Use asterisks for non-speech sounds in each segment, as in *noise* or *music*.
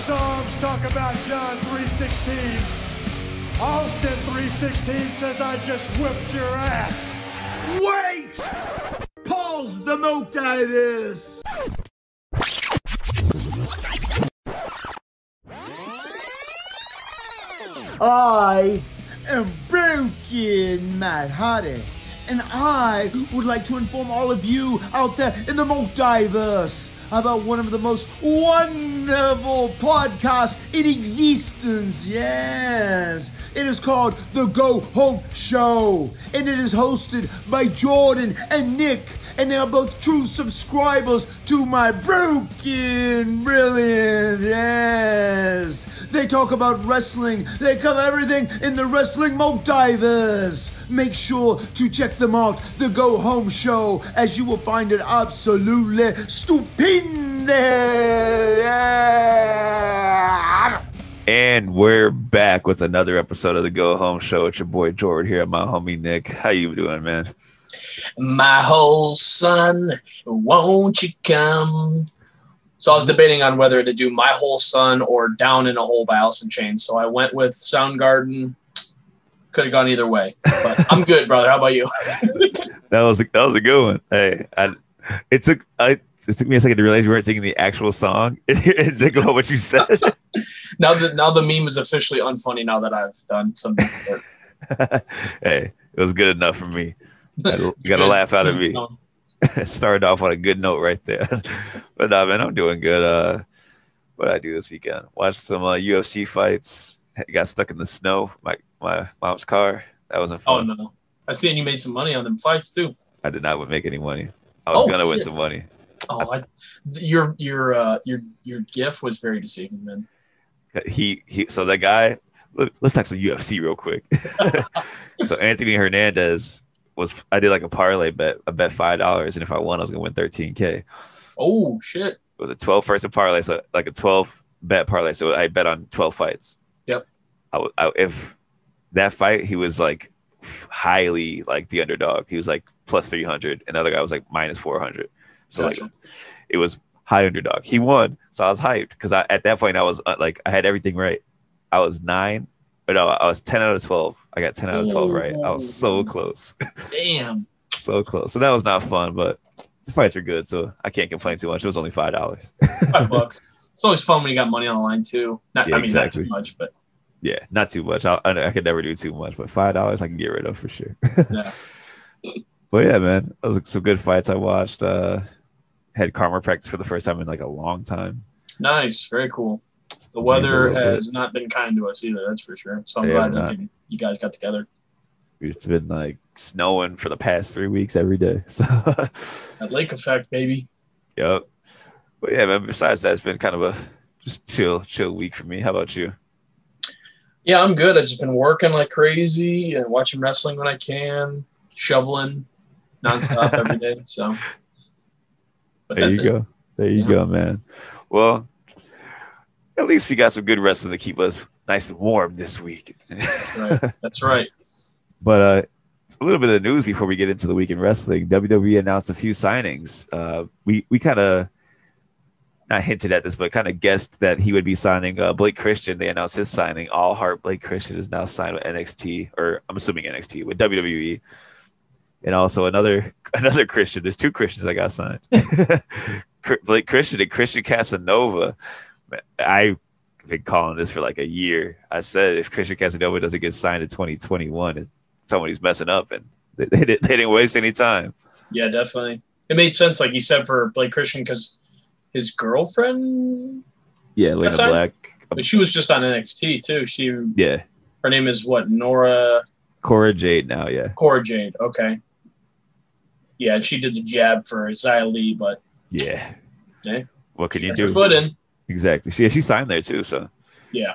Psalms. Talk about John 3.16. Austin 3.16 says I just whipped your ass. Wait! Pause the motives! I this. I am Broken Matt Hardy, and I would like to inform all of you out there in the multiverse about one of the most wonderful podcasts in existence. Yes, it is called The Go Home Show, and it is hosted by Jordan and Nick, and they are both true subscribers to my Broken Brilliant. Yes, they talk about wrestling, they cover everything in the wrestling multiverse. Make sure to check them out, The Go Home Show, as you will find it absolutely stupendous. And we're back with another episode of the Go Home Show. It's your boy Jordan here, my homie Nick. How you doing, man? My whole son, won't you come? So I was debating on whether to do My Whole Son or Down in a Hole by Alice in Chains. So I went with Soundgarden. Could have gone either way, but *laughs* I'm good, brother. How about you? *laughs* That was a, that was a good one. Hey, I, it took I it took me a second to realize you weren't singing the actual song and think about what you said. *laughs* now that now the meme is officially unfunny. Now that I've done something. hey, it was good enough for me. You got a laugh out of me. *laughs* Started off on a good note right there. *laughs* but nah, man, I'm doing good. Uh, what I do this weekend? Watched some uh, UFC fights. Got stuck in the snow. My my mom's car. That wasn't fun. Oh no! I've seen you made some money on them fights too. I did not make any money. I was Oh, gonna win some money. Oh, I, your your uh, your your GIF was very deceiving, man. He he. So that guy. Look, let's talk some UFC real quick. *laughs* so Anthony Hernandez was. I did like a parlay bet. I bet five dollars, and if I won, I was gonna win thirteen k. Oh shit! was a twelve person parlay, so like a twelve bet parlay. So I bet on twelve fights. Yep. I, I- if that fight, he was like highly like the underdog. He was like plus three hundred, and the other guy was like minus four hundred. So like it was high underdog. He won, so I was hyped because I at that point I was uh, like I had everything right. I was nine, or no, I was ten out of twelve. I got ten out of twelve right. I was so close, Damn. *laughs* so close. So that was not fun, but the fights are good, so I can't complain too much. It was only five dollars. Five *laughs* bucks. It's always fun when you got money on the line too. Not, Yeah, I mean, exactly. not too much, but yeah, not too much. I, I, I could never do too much, but five dollars I can get rid of for sure. *laughs* yeah. But yeah, man, those were some good fights I watched. Uh, had karma practice for the first time in like a long time. Nice. Very cool. The weather little bit- has not been kind to us either. That's for sure. So I'm Yeah, glad that you, you guys got together. It's been like snowing for the past three weeks every day. *laughs* So, That lake effect, baby. yep. But yeah, man. Besides that, it's been kind of a just chill, chill week for me. How about you? Yeah, I'm good. I've just been working like crazy and watching wrestling when I can, shoveling nonstop every *laughs* day. So, but There you it. go. There you Yeah. go, man. Well, at least we got some good wrestling to keep us nice and warm this week. Right. That's right. *laughs* But uh, a little bit of news before we get into the week in wrestling. WWE announced a few signings. Uh, we we kind of not hinted at this, but kind of guessed that he would be signing uh, Blake Christian. They announced his signing. All Heart Blake Christian is now signed with NXT, or I'm assuming NXT with WWE. And also another *laughs* another Christian. There's two Christians that got signed. *laughs* Blake Christian and Christian Casanova. I've been calling this for like a year. I said if Christian Casanova doesn't get signed in 2021, it's somebody's messing up, and they, they, didn't, they didn't waste any time. Yeah, definitely. It made sense, like you said, for Blake Christian because his girlfriend, Yeah, Elayna Black. but she was just on NXT too. She, Yeah, her name is what? Nora Cora Jade now. Yeah, Cora Jade. Okay. Yeah, and she did the jab for Xia Li, but yeah. Okay. What can you do? foot in. Exactly. She, she signed there too, so Yeah.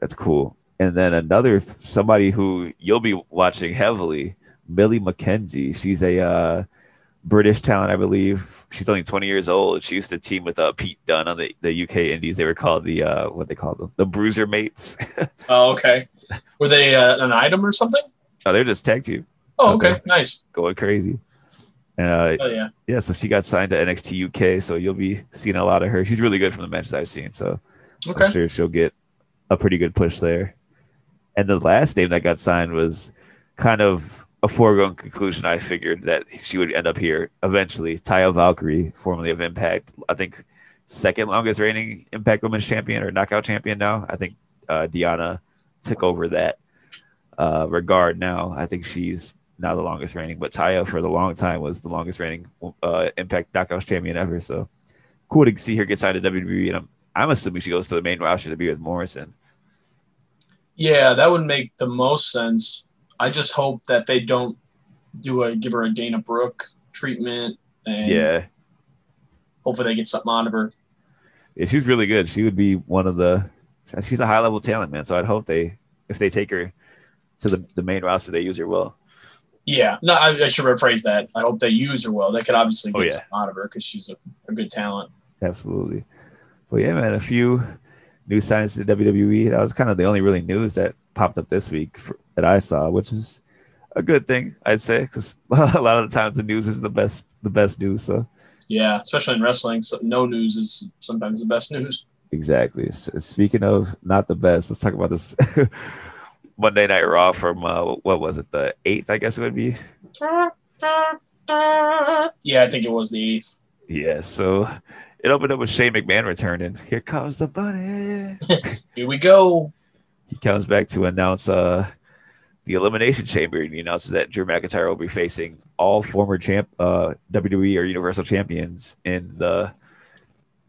that's cool. And then another somebody who you'll be watching heavily, Millie McKenzie. She's a uh, British talent, I believe. She's only 20 years old. She used to team with uh, Pete Dunne on the, the UK Indies. They were called the uh, what they called them, the Bruiser Mates. *laughs* Oh, okay. Were they uh, an item or something? oh, they're just tag team Oh, Okay. okay. Nice. going crazy. And uh, Oh yeah. yeah, so she got signed to NXT UK, so you'll be seeing a lot of her. She's really good from the matches I've seen, so Okay. I'm sure she'll get a pretty good push there. And the last name that got signed was kind of a foregone conclusion. I figured that she would end up here eventually. Taya Valkyrie, formerly of Impact, I think second longest reigning Impact Women's Champion or Knockout Champion now. I think uh, Deonna took over that uh, regard now. I think she's now the longest reigning, but Taya for the long time was the longest reigning uh, Impact Knockouts champion ever. So cool to see her get signed to WWE, and I'm I'm assuming she goes to the main roster to be with Morrison. Yeah, that would make the most sense. I just hope that they don't do a give her a Dana Brooke treatment and Yeah, hopefully they get something out of her. yeah, she's really good. She would be one of the. She's a high level talent, man. So I'd hope they, if they take her to the, the main roster, they use her well. Yeah, no, I, I should rephrase that. I hope they use her well. They could obviously oh, get Oh, yeah. something out of her because she's a, a good talent. Absolutely. But yeah, man, a few new signings to the WWE. That was kind of the only really news that popped up this week for, that I saw, which is a good thing, I'd say, because *laughs* a lot of the times the news is the best, the best news. So Yeah, especially in wrestling, so no news is sometimes the best news. exactly. Speaking of not the best, let's talk about this *laughs* Monday Night Raw from uh, what was it, the eighth? I guess it would be. Yeah, I think it was the eighth. Yeah. So it opened up with Shane McMahon returning. Here comes the bunny. *laughs* Here we go. he comes back to announce uh the elimination chamber and he announces that Drew McIntyre will be facing all former champ uh WWE or Universal champions in the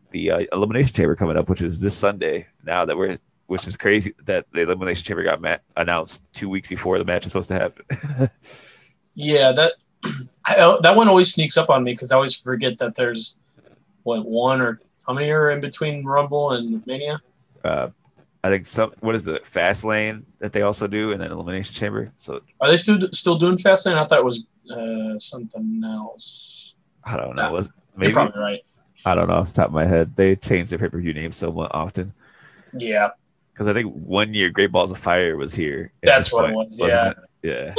the uh, elimination chamber coming up, which is this Sunday. Now that we're which is crazy that the elimination chamber got announced two weeks before the match is supposed to happen. *laughs* Yeah, that *clears throat* I, that one always sneaks up on me because I always forget that there's what one or how many are in between Rumble and Mania? uh, I think some what is the fast lane that they also do and then elimination chamber. So Are they still still doing Fastlane? I thought it was uh, something else. I don't know. Yeah. Was You're maybe probably right. I don't know off the top of my head. They change their pay per view names somewhat often. Yeah, because I think one year Great Balls of Fire was here. That's what it was, wasn't it? Yeah.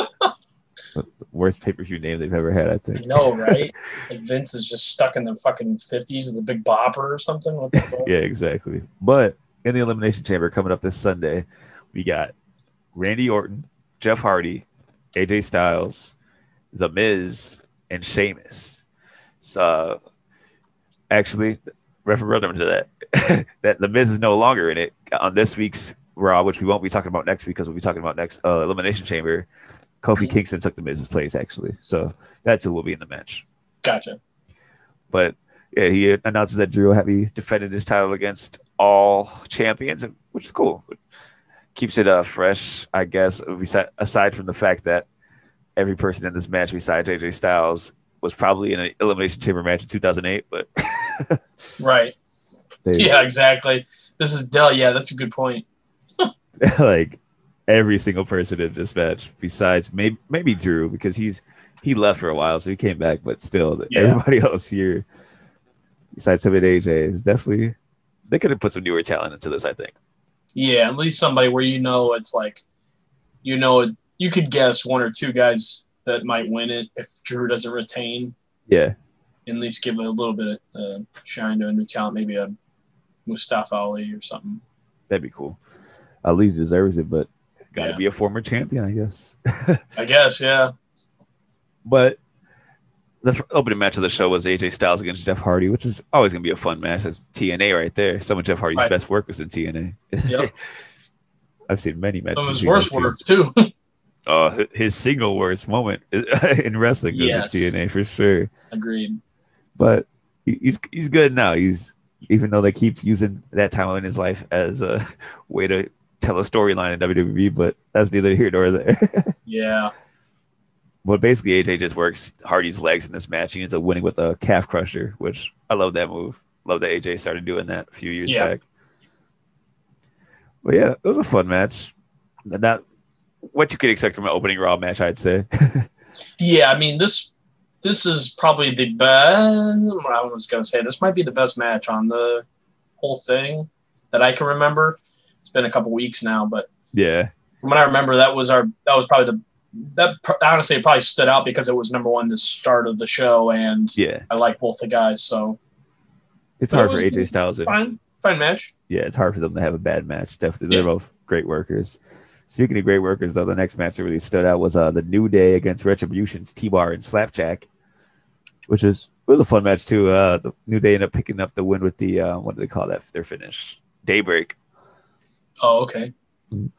The worst pay per view name they've ever had, I I think. know, right? *laughs* like Vince is just stuck in the fucking fifties with a big bopper or something. What the *laughs* fuck? Yeah, exactly. But in the Elimination Chamber coming up this Sunday, we got Randy Orton, Jeff Hardy, AJ Styles, The Miz, and Sheamus. So, actually, referendum to that, *laughs* that The Miz is no longer in it on this week's Raw, which we won't be talking about next week because we'll be talking about next uh, Elimination Chamber. Kofi Mhm. Kingston took The Miz's place, actually. So, that's who will be in the match. Gotcha. But yeah, he announces that Drew will be defended his title against all champions, which is cool. Keeps it uh, fresh, I guess. besi- Aside from the fact that every person in this match besides AJ Styles was probably in an elimination chamber match in 2008, but *laughs* Right. *laughs* Yeah, exactly. This is Dell. Yeah, that's a good point. *laughs* like every single person in this match besides maybe maybe Drew because he's he left for a while, so he came back, but still Yeah. everybody *laughs* else here besides him and AJ is definitely they could have put some newer talent into this, I think. Yeah, at least somebody where you know it's like, you know, you could guess one or two guys that might win it if Drew doesn't retain. Yeah. At least give a little bit of uh, shine to a new talent, maybe a Mustafa Ali or something. That'd be cool. Ali deserves it, but got to Yeah. be a former champion, I guess. I guess, yeah. *laughs* but the opening match of the show was AJ Styles against Jeff Hardy, which is always gonna be a fun match. That's TNA right there. Some of Jeff Hardy's Right. best work was in TNA. Yep. *laughs* I've seen many matches. Some of his worst work too. *laughs* Uh, his single worst moment in wrestling was Yes. in TNA for sure. Agreed. But he's he's good now. He's even though they keep using that time in his life as a *laughs* way to tell a storyline in WWE, but that's neither here nor there. *laughs* Yeah. But basically, AJ just works Hardy's legs in this match. He ends up winning with a calf crusher, which I love that move. Love that AJ started doing that a few years Yeah. back. But yeah, it was a fun match. Not what you could expect from an opening Raw match, I'd say. *laughs* Yeah, I mean this this is probably the best I was gonna say this might be the best match on the whole thing that I can remember. It's been a couple weeks now, but yeah, from what I remember, that was our that was probably the that honestly it probably stood out because it was number one the start of the show, and Yeah, I like both the guys, so it's But it hard for AJ. Styles. Fine, fine match. yeah, it's hard for them to have a bad match. Definitely, they're Yeah. both great workers. Speaking of great workers, though, the next match that really stood out was uh, the New Day against Retribution's T-Bar and Slapjack, which is it was a fun match too. Uh, the New Day ended up picking up the win with the uh, what do they call that? Their finish, Daybreak. Oh, okay. And,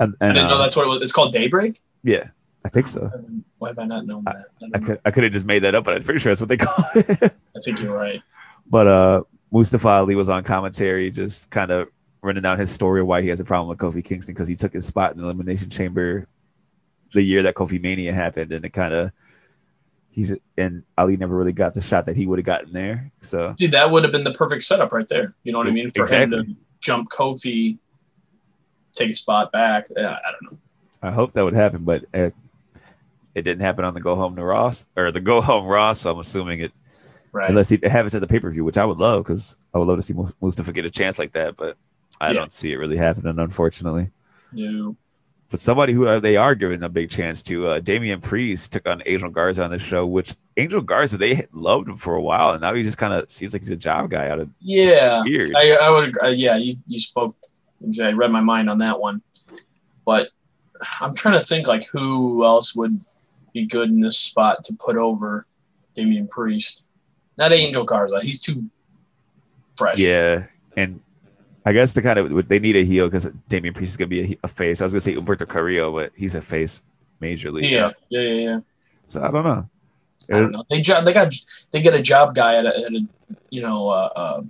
I and didn't know uh, that's what it was. It's called Daybreak. yeah, I think so. Why have I not known that? I, don't I could I could have just made that up, but I'm pretty sure that's what they *laughs* call it. I think you're right. But uh Mustafa Ali was on commentary, just kind of running down his story of why he has a problem with Kofi Kingston because he took his spot in the Elimination Chamber the year that Kofi Mania happened, and it kind of he's and Ali never really got the shot that he would have gotten there. So Dude, that would have been the perfect setup right there. You know what I mean? For him to jump Kofi, take a spot back. I don't know. I hope that would happen, but it, it didn't happen on the go home to Ross or the go home Ross. So I'm assuming it Right. unless he have it at the pay per view, which I would love because I would love to see Mustafa get a chance like that, but I Yeah. don't see it really happening, unfortunately. No. But somebody who uh, they are giving a big chance to, uh, Damian Priest took on Angel Garza on the show, which Angel Garza they loved him for a while, and now he just kind of seems like he's a job guy out of Yeah. weird. I, I would. Uh, yeah, you, you spoke exactly. Read my mind on that one. But I'm trying to think like who else would be good in this spot to put over Damian Priest. Not Angel Garza. He's too fresh. yeah, and I guess the kind of they need a heel because Damian Priest is gonna be a, a face. I was gonna say Humberto Carrillo, but he's a face majorly. Yeah. Yeah. Yeah. yeah. So I don't know. I don't know. They jo- they got they get a job guy at a, at a you know uh, uh,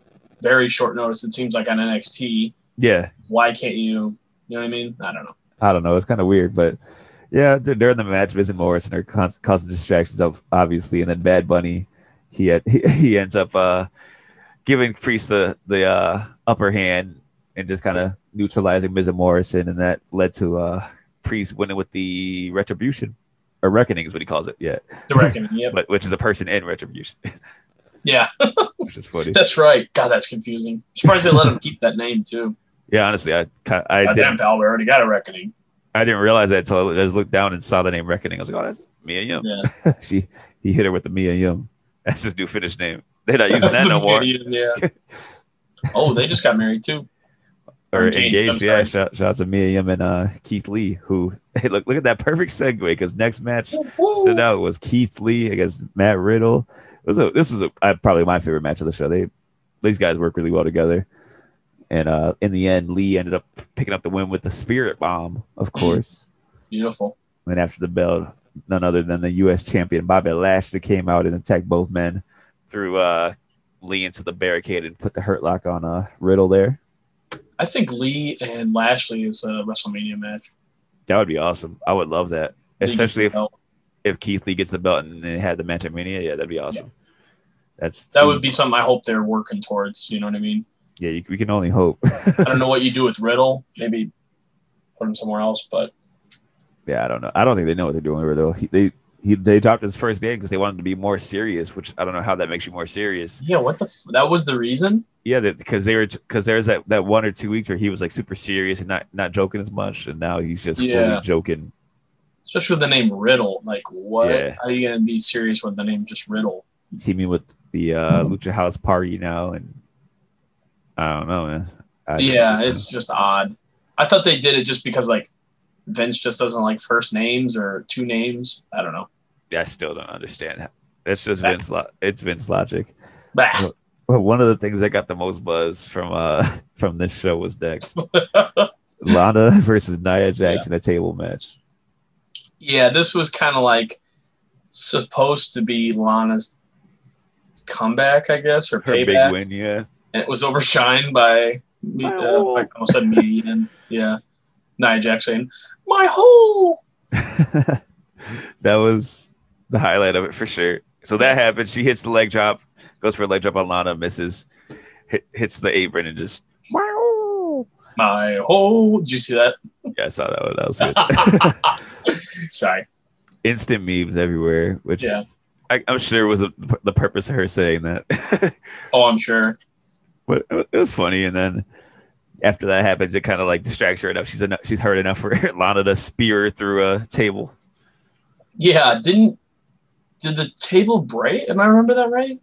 very short notice. It seems like on NXT. Yeah, Why can't you? You know what I mean? I don't know. I don't know. It's kind of weird, but yeah, dur- during the match, Miz and Morrison are causing distractions, of obviously, and then Bad Bunny, he had, *laughs* he, he ends up uh, giving Priest the the uh, upper hand and just kind of neutralizing Miz and Morrison, and that led to uh, Priest winning with the Retribution or Reckoning is what he calls it, yeah, The reckoning. Yep. *laughs* but which is a person in Retribution, *laughs* Yeah. *laughs* which is funny. That's right. God, that's confusing. Surprised they let him keep that name too. Yeah, honestly, I I Goddamn, didn't pal, we already got a reckoning. I didn't realize that until I just looked down and saw the name Reckoning. I was like, oh, that's Mia Yim. Yeah. she he hit her with the Mia Yim. That's his new finish name. They're not using that no *laughs* more. yeah. Oh, they just got married too. Or Engaged, engaged. Yeah, shout, shout out to Mia Yim and uh, Keith Lee, who *laughs* hey, look look at that perfect segue because next match stood out was Keith Lee against Matt Riddle. It was a, this is a, uh, probably my favorite match of the show. They these guys work really well together. And uh, in the end, Lee ended up picking up the win with the Spirit Bomb, of Mm. course. Beautiful. And after the bell, none other than the U.S. champion Bobby Lashley came out and attacked both men, threw uh, Lee into the barricade and put the hurt lock on uh, Riddle there. I think Lee and Lashley is a WrestleMania match. That would be awesome. I would love that, Lee especially if, belt. if Keith Lee gets the belt and they had the match at Mania. Yeah, that'd be awesome. That's that would be something I hope they're working towards. You know what I mean? yeah. You, we can only hope. *laughs* I don't know what you do with Riddle. Maybe put him somewhere else, but yeah, I don't know. I don't think they know what they're doing with Riddle. He, they he they dropped his first name because they wanted to be more serious, which I don't know how that makes you more serious. yeah, what the? F- that was the reason. Yeah, because they were because there's that that one or two weeks where he was like super serious and not not joking as much, and now he's just fully joking. Especially with the name Riddle. Like, what? Yeah. Are you gonna be serious with the name just Riddle? Teaming with the uh, Lucha House Party now, and I don't know, man. I yeah, know. it's just odd. I thought they did it just because like Vince just doesn't like first names or two names. I don't know. I still don't understand. It's just Back- Vince. Lo- it's Vince logic. Bah. Well, one of the things that got the most buzz from uh *laughs* from this show was next. *laughs* Lana versus Nia Jax in a table match. yeah, this was kind of like supposed to be Lana's comeback, I guess, or Her payback, big win, yeah. and it was overshined by me. Uh. I almost said me and yeah, Nia saying my hole. *laughs* that was the highlight of it for sure. So that happened. She hits the leg drop, goes for a leg drop on Lana, misses, hit, hits the apron, and just My hole. Did you see that? yeah, I saw that one. That was good. *laughs* Sorry. Instant memes everywhere, which Yeah. I, I'm sure was the, the purpose of her saying that. *laughs* Oh, I'm sure. but it was funny. And then after that happens, it kind of like distracts her enough. She's enough, she's hurt enough for *laughs* Lana to spear her through a table. Yeah, didn't did the table break? Am I remember that right?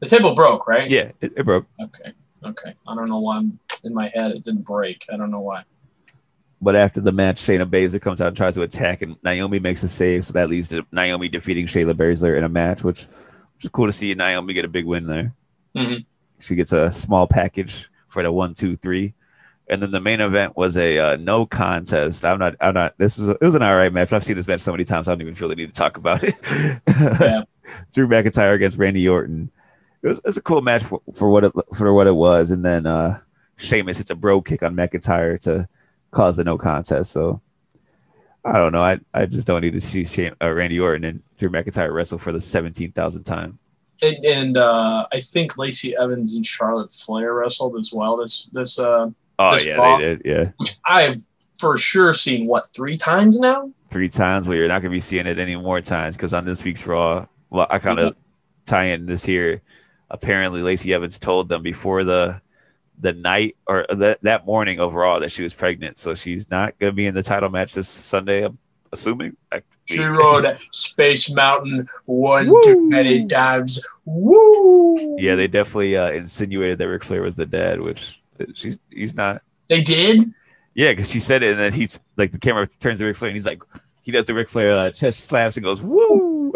The table broke, right? Yeah, it, it broke. Okay. Okay. I don't know why I'm in my head it didn't break. I don't know why. But after the match, Shayna Baszler comes out and tries to attack, and Naomi makes a save, so that leads to Naomi defeating Shayna Baszler in a match, which, which is cool to see Naomi get a big win there. Mhm. She gets a small package for the one, two, three, and then the main event was a uh, no contest. I'm not, I'm not. This was, a, it was an all right match. I've seen this match so many times, I don't even feel the need to talk about it. *laughs* Yeah. Drew McIntyre against Randy Orton. It was, it was a cool match for, for what it for what it was, and then uh Sheamus hits a bro kick on McIntyre to cause the no contest. So I don't know. I, I just don't need to see Shane, uh, Randy Orton and Drew McIntyre wrestle for the seventeen thousandth time. And, and uh, I think Lacey Evans and Charlotte Flair wrestled as well. This this uh, Oh This yeah, Raw- they did. Yeah, I've for sure seen what three times now. three times. Well, you're not gonna be seeing it any more times because on this week's Raw, well, I kind of tie in this here. Apparently, Lacey Evans told them before the the night or that that morning overall that she was pregnant, so she's not gonna be in the title match this Sunday. I'm assuming. I, She rode Space Mountain one too many times. Woo! yeah, they definitely uh, insinuated that Ric Flair was the dad, which she's he's not. They did. Yeah, because he said it, and then he's like the camera turns to Ric Flair, and he's like, he does the Ric Flair uh, chest slaps and goes woo,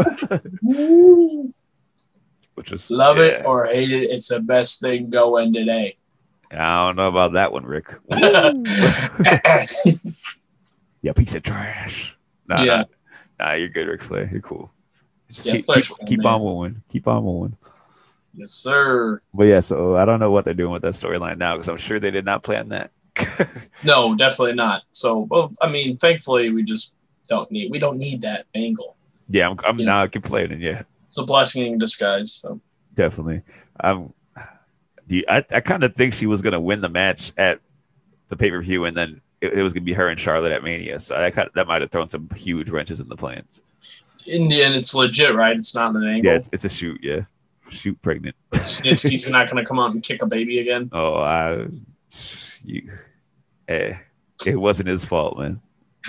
Woo! *laughs* which was Love yeah. it or hate it, it's the best thing going today. I don't know about that one, Ric. *laughs* *laughs* yeah, piece of trash. Nah, Yeah. nah, nah, you're good, Ric Flair. You're cool. Just Yeah, keep, keep, keep on moving. Keep on moving. yes, sir. But yeah, so I don't know what they're doing with that storyline now because I'm sure they did not plan that. *laughs* No, definitely not. So, well, I mean, thankfully, we just don't need we don't need that angle. yeah, I'm, I'm not complaining. Yeah, It's a blessing in disguise. So, definitely. Um, do you, I, I kind of think she was gonna win the match at the pay per view, and then it, it was gonna be her and Charlotte at Mania. So that kind of, that might have thrown some huge wrenches in the plans. in the end, it's legit, right? It's not an angle. Yeah, it's, it's a shoot. Yeah, shoot pregnant. Snitsky's *laughs* not going to come out and kick a baby again. Oh, I, you, eh, it wasn't his fault, man. *laughs*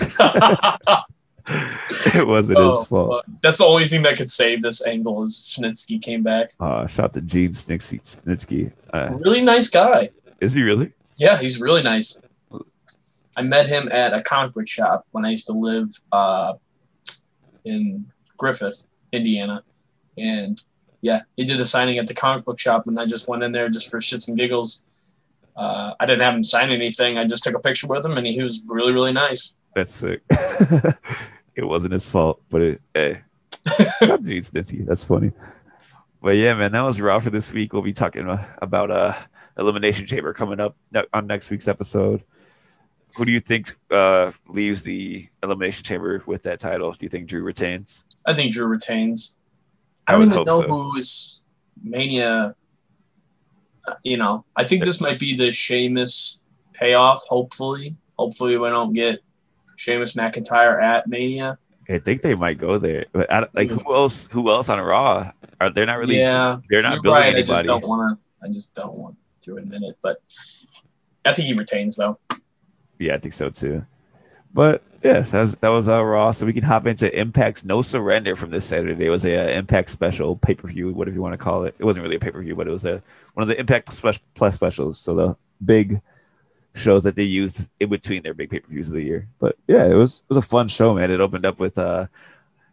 it wasn't Oh, his fault. That's the only thing that could save this angle is Snitsky came back. Uh, shout to Gene Snitsky. Snitsky. Uh, Really nice guy. is he really? Yeah, he's really nice. I met him at a comic book shop when I used to live uh, in Griffith, Indiana, and yeah, he did a signing at the comic book shop, and I just went in there just for shits and giggles. Uh, I didn't have him sign anything. I just took a picture with him, and he, was really, really nice. That's sick. *laughs* it wasn't his fault, but it. Shout out to Gene Snitsky. That's funny. But yeah, man, that was raw for this week. We'll be talking about uh elimination chamber coming up on next week's episode. Who do you think uh leaves the elimination chamber with that title? Do you think Drew retains? I think Drew retains. I I don't even know so. who is Mania. You know, I think this might be the Sheamus payoff. Hopefully, hopefully we don't get Sheamus McIntyre at Mania. I think they might go there, but I, like who else? Who else on Raw? Are they're not really? yeah, they're not building right. I just anybody. don't want to. I just don't want to admit it, but I think he retains though. Yeah, I think so too. But yeah, that was that was uh, Raw. So we can hop into Impact's No Surrender from this Saturday. It was a uh, Impact special pay per view, whatever you want to call it. It wasn't really a pay per view, but it was a one of the Impact Plus specials. So the big shows that they used in between their big pay per views of the year. But yeah, it was it was a fun show, man. It opened up with uh,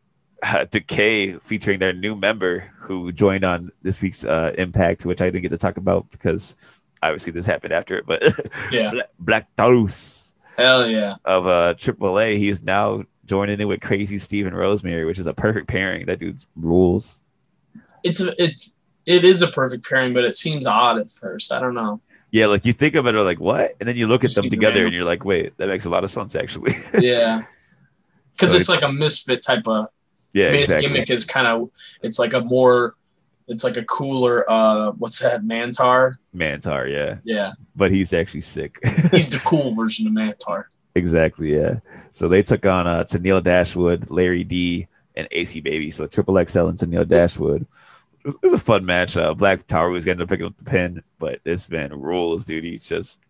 *laughs* Decay featuring their new member who joined on this week's uh, Impact, which I didn't get to talk about because obviously this happened after it. But *laughs* Yeah. Black, Taurus Hell yeah, of uh AAA. He is now joining in with Crazy Steve and Rosemary, which is a perfect pairing. That dude's rules. it's a it it is a perfect pairing, but it seems odd at first. I don't know. Yeah, like you think of it, or like what, and then you look at them together, and you're like, wait, that makes a lot of sense actually. *laughs* Yeah, because So it's like a misfit type of yeah, exactly. gimmick is kind of it's like a more it's like a cooler uh what's that Mantaur Mantaur, yeah, yeah but he's actually sick. *laughs* he's the cool version of Mantaur exactly, yeah. So they took on uh Tennille Dashwood, Larry D, and AC Baby. So Triple XL and Tennille Dashwood. It was, it was a fun match. Uh, Black Taurus was to pick up the pin, but this man rules, dude. He's just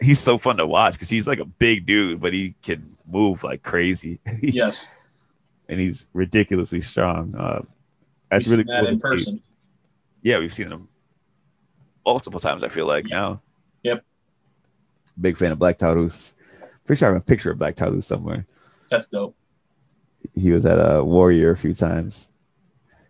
he's so fun to watch because he's like a big dude, but he can move like crazy. *laughs* yes and he's ridiculously strong. Uh, that's We've really seen that cool in see. Yeah, we've seen him multiple times. I feel like now. Yep. Big fan of Black Taurus. Pretty sure I have a picture of Black Taurus somewhere. That's dope. He was at a Warrior a few times.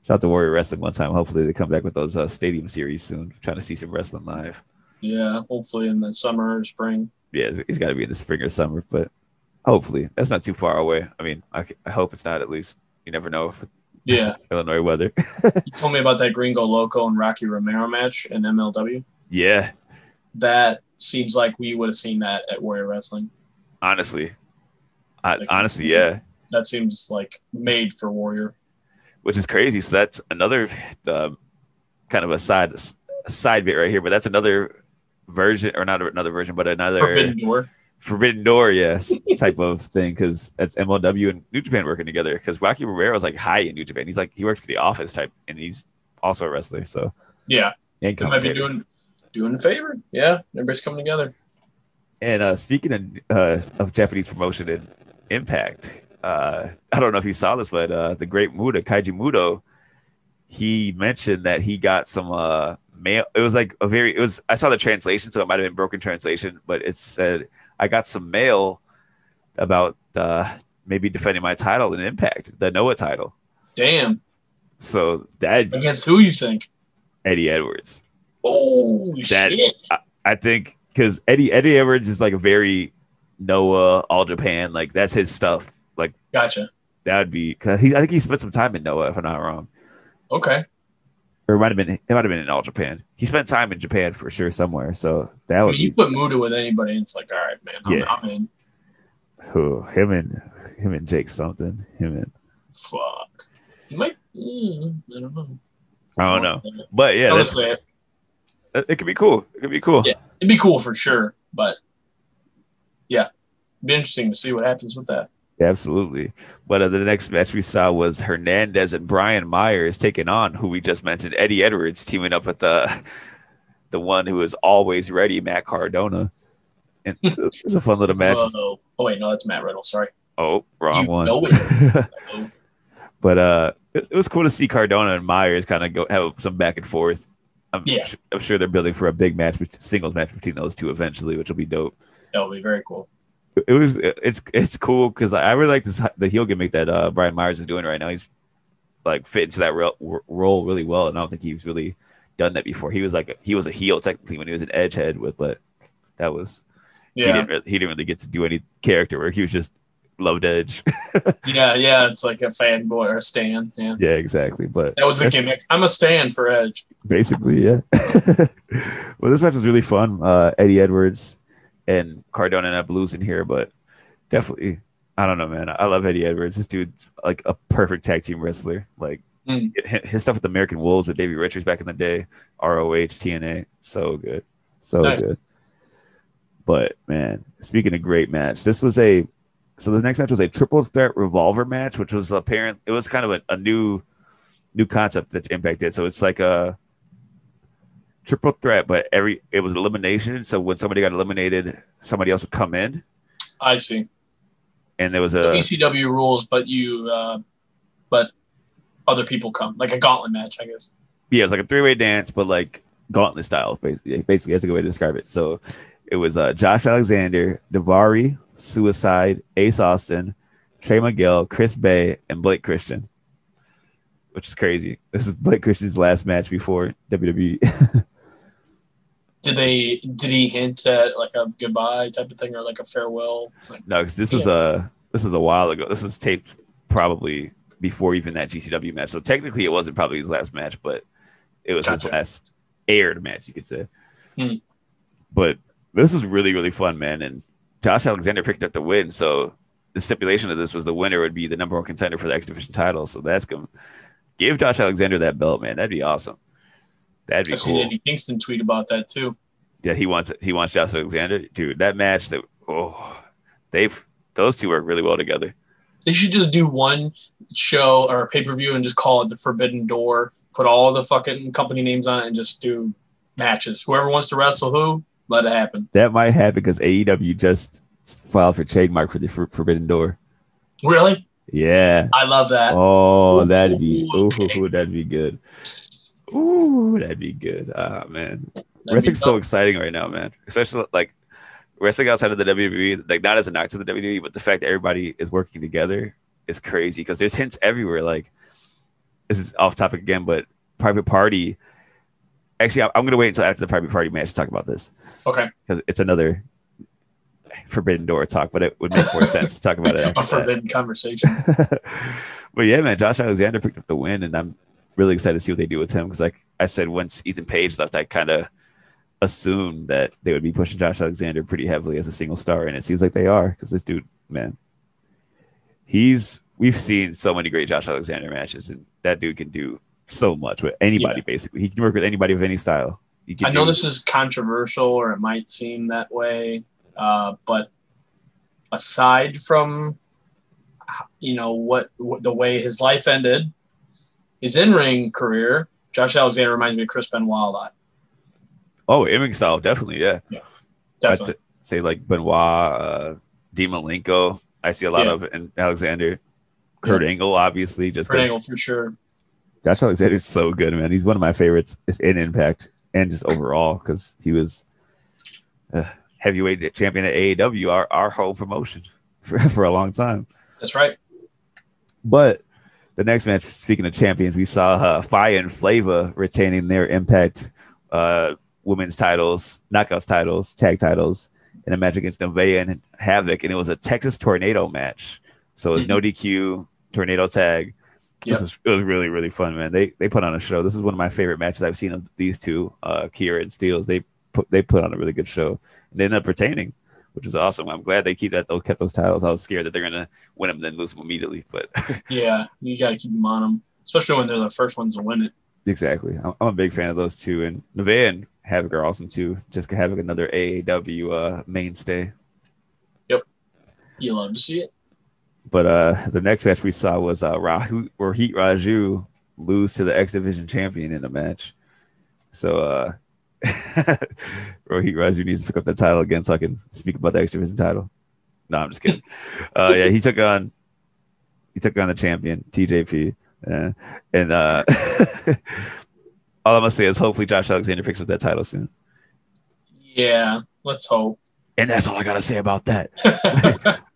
Shout out to Warrior Wrestling one time. Hopefully they come back with those uh, stadium series soon. trying to see some wrestling live. Yeah, hopefully in the summer or spring. Yeah, he's got to be in the spring or summer, but hopefully that's not too far away. I mean, I, I hope it's not. At least you never know Yeah. *laughs* Illinois weather. *laughs* You told me about that Gringo Loco and Rocky Romero match in MLW. yeah, That seems like we would have seen that at Warrior Wrestling. honestly, I, Like- honestly, yeah. That seems like made for Warrior. which is crazy. So that's another um, kind of a side a side bit right here, but that's another version or not another version, but another Forbidden Door. Forbidden Door, yes, type of thing because that's MLW and New Japan working together. Because Rocky Romero is like high in New Japan. He's like he works for the Office type, and he's also a wrestler. So Yeah. and might be doing doing a favor. Yeah. Everybody's coming together. And uh, speaking of, uh, of Japanese promotion and Impact, uh, I don't know if you saw this, but uh, the great Muta, Keiji Muto, he mentioned that he got some uh, mail. It was like a very, it was, I saw the translation, so it might have been broken translation, but it said, I got some mail about uh, maybe defending my title in Impact, the Noah title. Damn. So that Against who you think? Eddie Edwards. Oh That- shit. I think because Eddie Eddie Edwards is like a very Noah All Japan like that's his stuff. Like Gotcha. that would be because he I think he spent some time in Noah if I'm not wrong, Okay. Or it might have been it might have been in All Japan. He spent time in Japan for sure somewhere. So that I would mean, you be put Muta with anybody, it's like, all right, man. I'm, Yeah. I'm in. who him and him and Jake something him and Fuck. You might. Mm, I don't know. I don't know, but yeah, that's, Honestly, it, it could be cool. It could be cool. Yeah. it'd be cool for sure, but yeah, be interesting to see what happens with that. Yeah, absolutely. But uh, the next match we saw was Hernandez and Brian Myers taking on who we just mentioned, Eddie Edwards, teaming up with the *laughs* the one who is always ready, Matt Cardona. And it was a fun little match. Whoa. Oh wait, no, that's Matt Riddle. Sorry. Oh, wrong You one. Oh, *laughs* *laughs* but uh, it, it was cool to see Cardona and Myers kind of go have some back and forth. I'm, Yeah. I'm sure they're building for a big match, singles match between those two eventually, which will be dope. that would be very cool. It was it's it's cool because I really like this the heel gimmick that uh Brian Myers is doing right now. He's like fit into that ro- role really well, and I don't think he's really done that before. He was like a, he was a heel technically when he was an edge head with, but that was he Yeah, didn't really, he didn't really get to do any character work. He was just loved edge. *laughs* yeah, yeah. It's like a fanboy or a stand. Yeah, yeah, exactly. But that was the gimmick. I'm a stand for Edge. basically yeah. *laughs* well, this match was really fun. Uh, Eddie Edwards and Cardona and losing here, but definitely. I don't know, man. I love Eddie Edwards. This dude's like a perfect tag team wrestler. Like Mm. his his stuff with the American Wolves with Davey Richards back in the day, ROH, TNA, so good, so Nice. good. But man, speaking of great match, this was a so the next match was a triple threat revolver match, which was apparent. It was kind of a, a new new concept that Impact did. So it's like a triple threat, but every it was elimination. So when somebody got eliminated, somebody else would come in, I see. and there was a ECW rules, but you, uh, but other people come like a gauntlet match, I guess. yeah, it was like a three way dance, but like gauntlet style, basically. Basically, that's a good way to describe it. So it was uh, Josh Alexander, Daivari, Suicide, Ace Austin, Trey Miguel, Chris Bey, and Blake Christian, which is crazy. This is Blake Christian's last match before. WWE. *laughs* Did they? Did he hint at like a goodbye type of thing or like a farewell? Like, no, 'cause this was a this was a while ago. This was taped probably before even that GCW match. So technically, it wasn't probably his last match, but it was his last aired match, you could say. Hmm. But this was really really fun, man. And Josh Alexander picked up the win. So the stipulation of this was the winner would be the number one contender for the X Division title. So that's going to give Josh Alexander that belt, man. That'd be awesome. That'd be I seen cool. Eddie Kingston tweet about that too. Yeah, he wants he wants Josh Alexander, dude. That match that oh, they've those two work really well together. They should just do one show or pay per view and just call it the Forbidden Door. Put all the fucking company names on it and just do matches. Whoever wants to wrestle who, let it happen. That might happen because AEW just filed for trademark for the For- Forbidden Door. Really? Yeah. I love that. Oh, that'd be Ooh, ooh, that'd be good. Ooh, that'd be good. Ah man. That'd Wrestling's so exciting right now, man. Especially like wrestling outside of the WWE, like not as a knock to the WWE, but the fact that everybody is working together is crazy because there's hints everywhere. Like this is off topic again, but private party. Actually, I'm- I'm gonna wait until after the private party match to talk about this Okay. because it's another forbidden door talk, but it would make more sense to talk about it. *laughs* A that. forbidden conversation. *laughs* but yeah, man, Josh Alexander picked up the win, and I'm really excited to see what they do with him because, like I said, once Ethan Page left, I kind of assumed that they would be pushing Josh Alexander pretty heavily as a single star, and it seems like they are because this dude, man, he's we've seen so many great Josh Alexander matches, and that dude can do so much with anybody. Basically, he can work with anybody of any style. I know do- this is controversial, or it might seem that way, uh, but aside from you know what, what the way his life ended, his in-ring career, Josh Alexander reminds me of Chris Benoit a lot. Oh, in ring style, definitely, yeah. I'd Definitely. say, say like Benoit, uh, Malenko. I see a lot Yeah. of in Alexander. Kurt Angle, obviously, just Kurt Angle for sure. Josh Alexander is so good, man. He's one of my favorites in Impact and just overall because he was a heavyweight champion at AAW, our, our home promotion *laughs* for, for a long time. That's right. But the next match, speaking of champions, we saw uh, Fire and Flavor retaining their Impact uh, women's titles, knockouts titles, tag titles in a match against Nevaeh and Havoc, and it was a Texas Tornado match. So it was no DQ, tornado tag. Yep. This was it was really really fun, man. They they put on a show. This is one of my favorite matches I've seen of these two, uh, Kiera and Steelz. They put they put on a really good show, and they ended up retaining, which is awesome. I'm glad they keep that. They kept those titles. I was scared that they're gonna win them, then lose them immediately, but *laughs* Yeah, you got to keep them on them, especially when they're the first ones to win it. Exactly. I'm, I'm a big fan of those two, and Nevaeh and Havoc are awesome too. Just Havoc, another AAW uh, mainstay. Yep, you love to see it. But uh, the next match we saw was uh, Rahu or Heat Raju lose to the X Division champion in a match. So uh, *laughs* Rohit Raju needs to pick up the title again so I can speak about the X Division title. No, I'm just kidding. *laughs* uh, yeah, he took on he took on the champion TJP, uh, and uh, *laughs* all I'm gonna say is hopefully Josh Alexander picks up that title soon. Yeah, let's hope. And that's all I gotta say about that.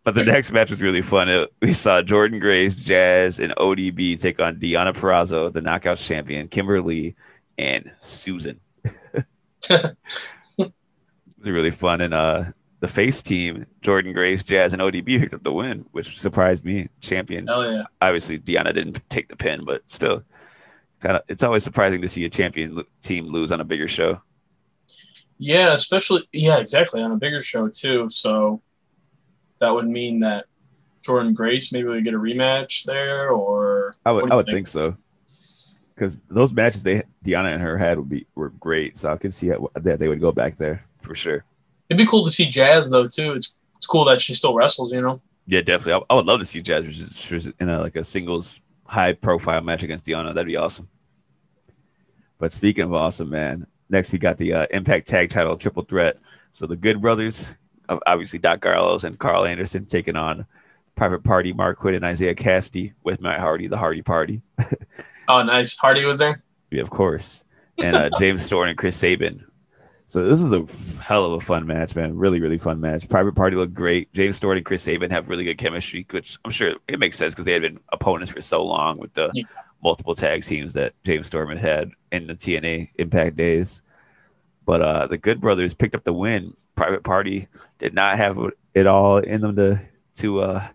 But the next match was really fun. It- we saw Jordynne Grace, Jazz, and ODB take on Deonna Purrazzo, the Knockouts champion, Kimber Lee, and Susan. *laughs* it was really fun. And uh, the face team, Jordynne Grace, Jazz, and ODB picked up the win, which surprised me. Champion. Hell yeah. Obviously, Deonna didn't take the pin, but still, kind of. It's always surprising to see a champion team lose on a bigger show. Yeah, especially yeah, exactly on a bigger show too. So that would mean that Jordynne Grace maybe we get a rematch there, or I would, I would think? think so. Because those matches they Deonna and her had would be were great, so I could see how, that they would go back there for sure. it'd be cool to see Jazz though too. It's it's cool that she still wrestles. You know. Yeah, definitely. I, I would love to see Jazz in a like a singles high profile match against Deonna. That'd be awesome. But speaking of awesome, man, next we got the uh, Impact Tag Title Triple Threat. So the Good Brothers, obviously Doc Gallows and Karl Anderson, taking on Private Party, Marq Quen, and Isaiah Cassidy with Matt Hardy, the Hardy Party. *laughs* Oh, nice. Hardy was there. Yeah, of course. And uh, James Storm and Chris Sabin. So this is a hell of a fun match, man. Really, really fun match. Private Party looked great. James Storm and Chris Sabin have really good chemistry, which I'm sure it makes sense because they had been opponents for so long with the Yeah. multiple tag teams that James Storm had had in the TNA Impact days. But uh, the Good Brothers picked up the win. Private Party did not have it all in them to to uh,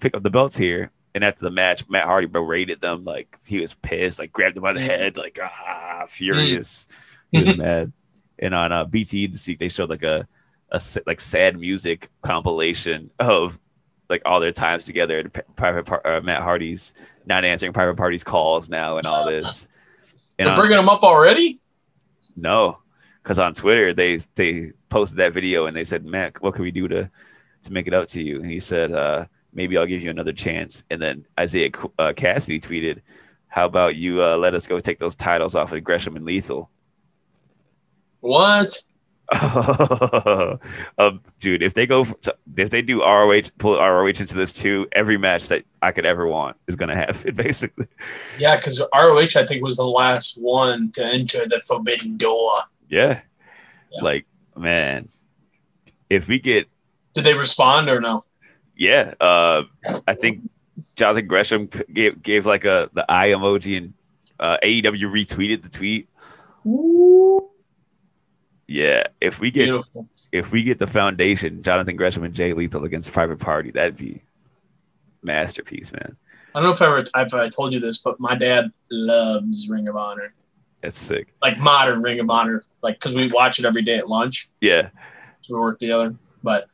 pick up the belts here. And after the match, Matt Hardy berated them like he was pissed, like grabbed them by the head, like ah, furious. He was *laughs* mad. And on uh, BTE this week, they showed like a, a like sad music compilation of like all their times together. And Private Par- uh, Matt Hardy's not answering Private Party's calls now and all this. *laughs* And They're bringing him up already. no, because on Twitter they they posted that video and they said, "Mac, what can we do to to make it up to you?" And he said, uh, "Maybe I'll give you another chance." And then Isiah uh, Kassidy tweeted, "How about you uh, let us go take those titles off of Gresham and Lethal?" What? *laughs* um, dude, if they go, for, if they do ROH, pull ROH into this too, every match that I could ever want is gonna have it *laughs* basically. Yeah, because ROH I think was the last one to enter the forbidden door. Yeah. Yeah. like man, if we get, Did they respond or no? Yeah, uh, I think Jonathan Gresham gave gave like a the eye emoji and uh, AEW retweeted the tweet. Yeah, if we get Beautiful. if we get the foundation, Jonathan Gresham and Jay Lethal against Private Party, that'd be masterpiece, man. I don't know if I ever if I told you this, but my dad loves Ring of Honor, That's sick. like modern Ring of Honor, like because we watch it every day at lunch. Yeah, So we work together. But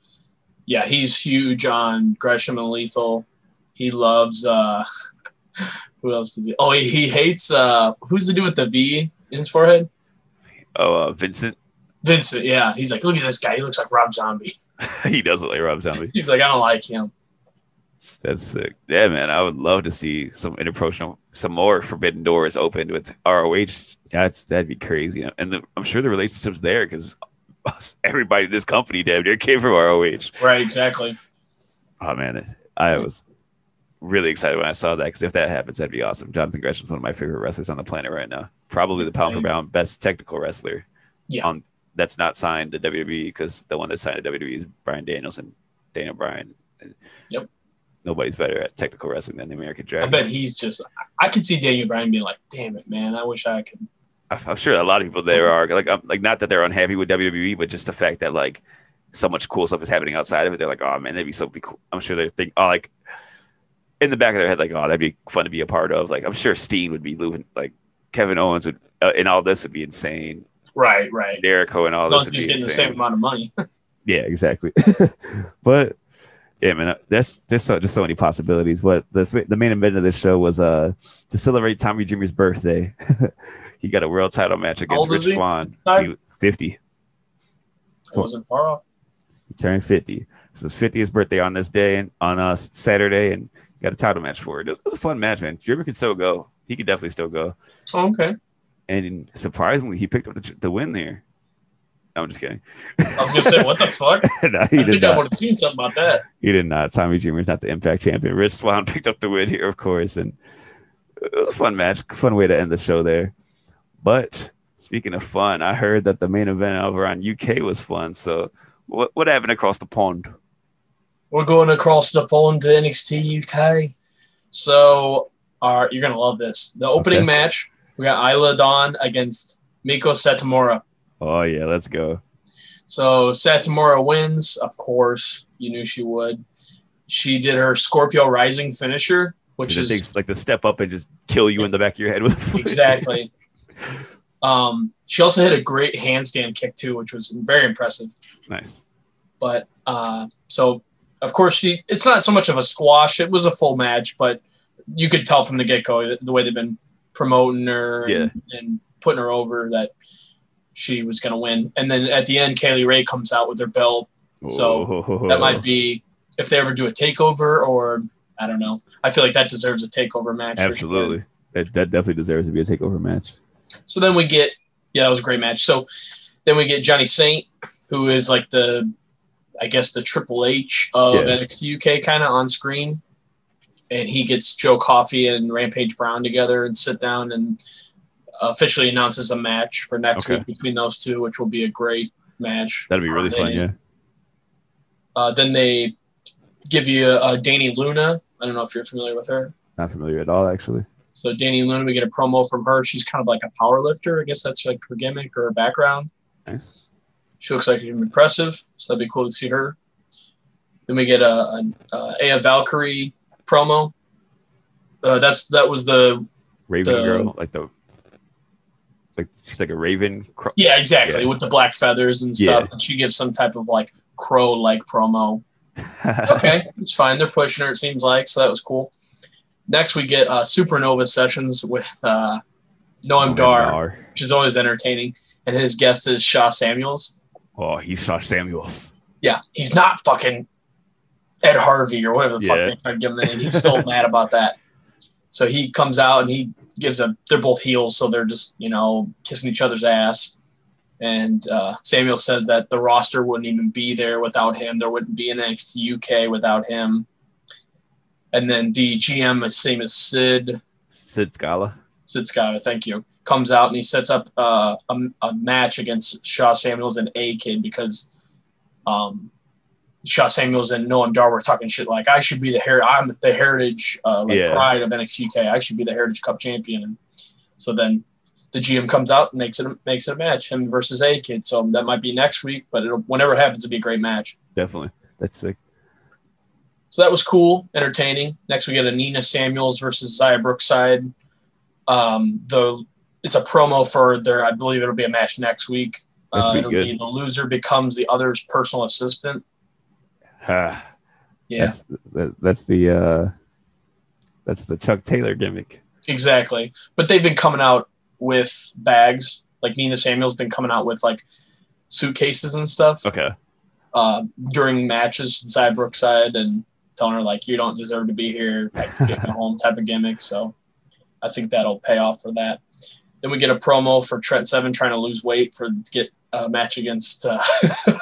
yeah, he's huge on Gresham and Lethal. He loves uh *laughs* who else does he oh he, he hates uh who's the dude with the V in his forehead? Oh, uh, Vincent. Vincent, yeah. He's like, look at this guy, he looks like Rob Zombie. *laughs* *laughs* he does look like Rob Zombie. He's like, I don't like him. That's sick. Yeah, man. I would love to see some interpromotional, some more Forbidden Doors opened with ROH. That's that'd be crazy. And the, I'm sure the relationship's there because *laughs* everybody in this company damn near came from ROH. Right, exactly. Oh man, I was really excited when I saw that because if that happens, that'd be awesome. Jonathan Gresham's one of my favorite wrestlers on the planet right now. Probably the pound for pound best technical wrestler. Yeah. On that's not signed to WWE because the one that signed to WWE is Bryan Danielson, Daniel Bryan. Yep. Nobody's better at technical wrestling than the American Dragon. I bet he's just I could see Daniel Bryan being like, damn it, man, I wish I could I'm sure a lot of people there are like, I'm, like not that they're unhappy with WWE, but just the fact that like so much cool stuff is happening outside of it. They're like, oh man, that'd be so be cool. I'm sure they think, oh, like in the back of their head, like, oh, that'd be fun to be a part of. Like, I'm sure Steen would be losing, like Kevin Owens would, uh, and all this would be insane. Right, right. Jericho and all this would be getting the same amount of money. *laughs* Yeah, exactly. *laughs* but yeah, man, that's there's so, just so many possibilities. But the the main event of this show was uh to celebrate Tommy Dreamer's birthday. *laughs* he got a world title match against Rich? Swann. He, Fifty. I wasn't far off. He turned 50. It's his 50th birthday on this day and on uh, Saturday, and got a title match for it. It was a fun match, man. Dreamer could still go. He could definitely still go. Oh, okay. And surprisingly, he picked up the, the win there. No, I'm just kidding. I was gonna say, what the *laughs* fuck? no, I he did think I would have seen something about that. He did not. Tommy Dreamer's not the Impact champion. Rich Swann *laughs* picked up the win here, of course, and it was a fun match. Fun way to end the show there. But speaking of fun, I heard that the main event over on UK was fun. So what what happened across the pond? We're going across the pond to NXT UK. So, uh, you're gonna love this. The opening Okay. match, we got Isla Dawn against Meiko Satomura. Oh yeah, let's go. So Satomura wins, of course. You knew she would. She did her Scorpio Rising finisher, which So is like the step up and just kill you in the back of your head with exactly. *laughs* Um, she also hit a great handstand kick too, which was very impressive. nice. But uh, so, of course, she. It's not so much of a squash. It was a full match, but you could tell from the get go the way they've been promoting her and, and putting her over that she was going to win. And then at the end, Kay Lee Ray comes out with her belt. So, That might be if they ever do a takeover, or I don't know. I feel like that deserves a takeover match. absolutely. That that definitely deserves to be a takeover match. So then we get, yeah, that was a great match. So then we get Johnny Saint, who is like the, I guess the Triple H of Yeah. NXT UK kind of on screen. And he gets Joe Coffey and Rampage Brown together and sit down and officially announces a match for next Okay. week between those two, which will be a great match. That'd be really fun. Yeah. Uh, then they give you uh, Dani Luna. I don't know if you're familiar with her. Not familiar at all, actually. So Dani Luna, we get a promo from her. She's kind of like a power lifter. I guess that's like her gimmick or her background. Nice. She looks like she's impressive, so that'd be cool to see her. Then we get a, a, a Aya Valkyrie promo. Uh, that's that was the Raven The- girl, like the like she's like a raven. Cro- yeah exactly Yeah. with the black feathers and stuff. And she gives some type of like crow like promo. *laughs* Okay, it's fine. They're pushing her. It seems like so that was cool. Next we get uh, Supernova sessions with uh, Noam Dar, which is always entertaining, and his guest is Sha Samuels. Oh, he's Sha Samuels. Yeah, he's not fucking Ed Harvey or whatever the Yeah. fuck they tried to give him the name. He's still *laughs* mad about that. So he comes out and he gives a. They're both heels, so they're just you know kissing each other's ass. And uh, Samuel says that the roster wouldn't even be there without him. There wouldn't be an NXT UK without him. And then the GM, same as Sid, Sid Scala. Sid Scala, thank you, comes out and he sets up uh, a, a match against Sha Samuels and A Kid because um, Sha Samuels and Noam Dar were talking shit like I should be the hair I'm the heritage uh, like Yeah. pride of NXT UK. I should be the Heritage Cup champion. And so then the GM comes out and makes it makes it a match him versus A Kid. So that might be next week, but it'll, whenever it happens, it'll be a great match. Definitely. That's sick. So that was cool, entertaining. Next, we get a Nina Samuels versus Xia Brookside. Um, the it's a promo for their. I believe it'll be a match next week. Uh, it'll good. be the loser becomes the other's personal assistant. Ah, Yeah, That's that, that's the uh that's the Chuck Taylor gimmick. exactly. But they've been coming out with bags. Like Nina Samuels been coming out with like suitcases and stuff Okay. uh, during matches. Xia Brookside and telling her like you don't deserve to be here, like, *laughs* get me home type of gimmick. So I think that'll pay off for that. Then we get a promo for Trent Seven trying to lose weight for to get a match against uh, *laughs* to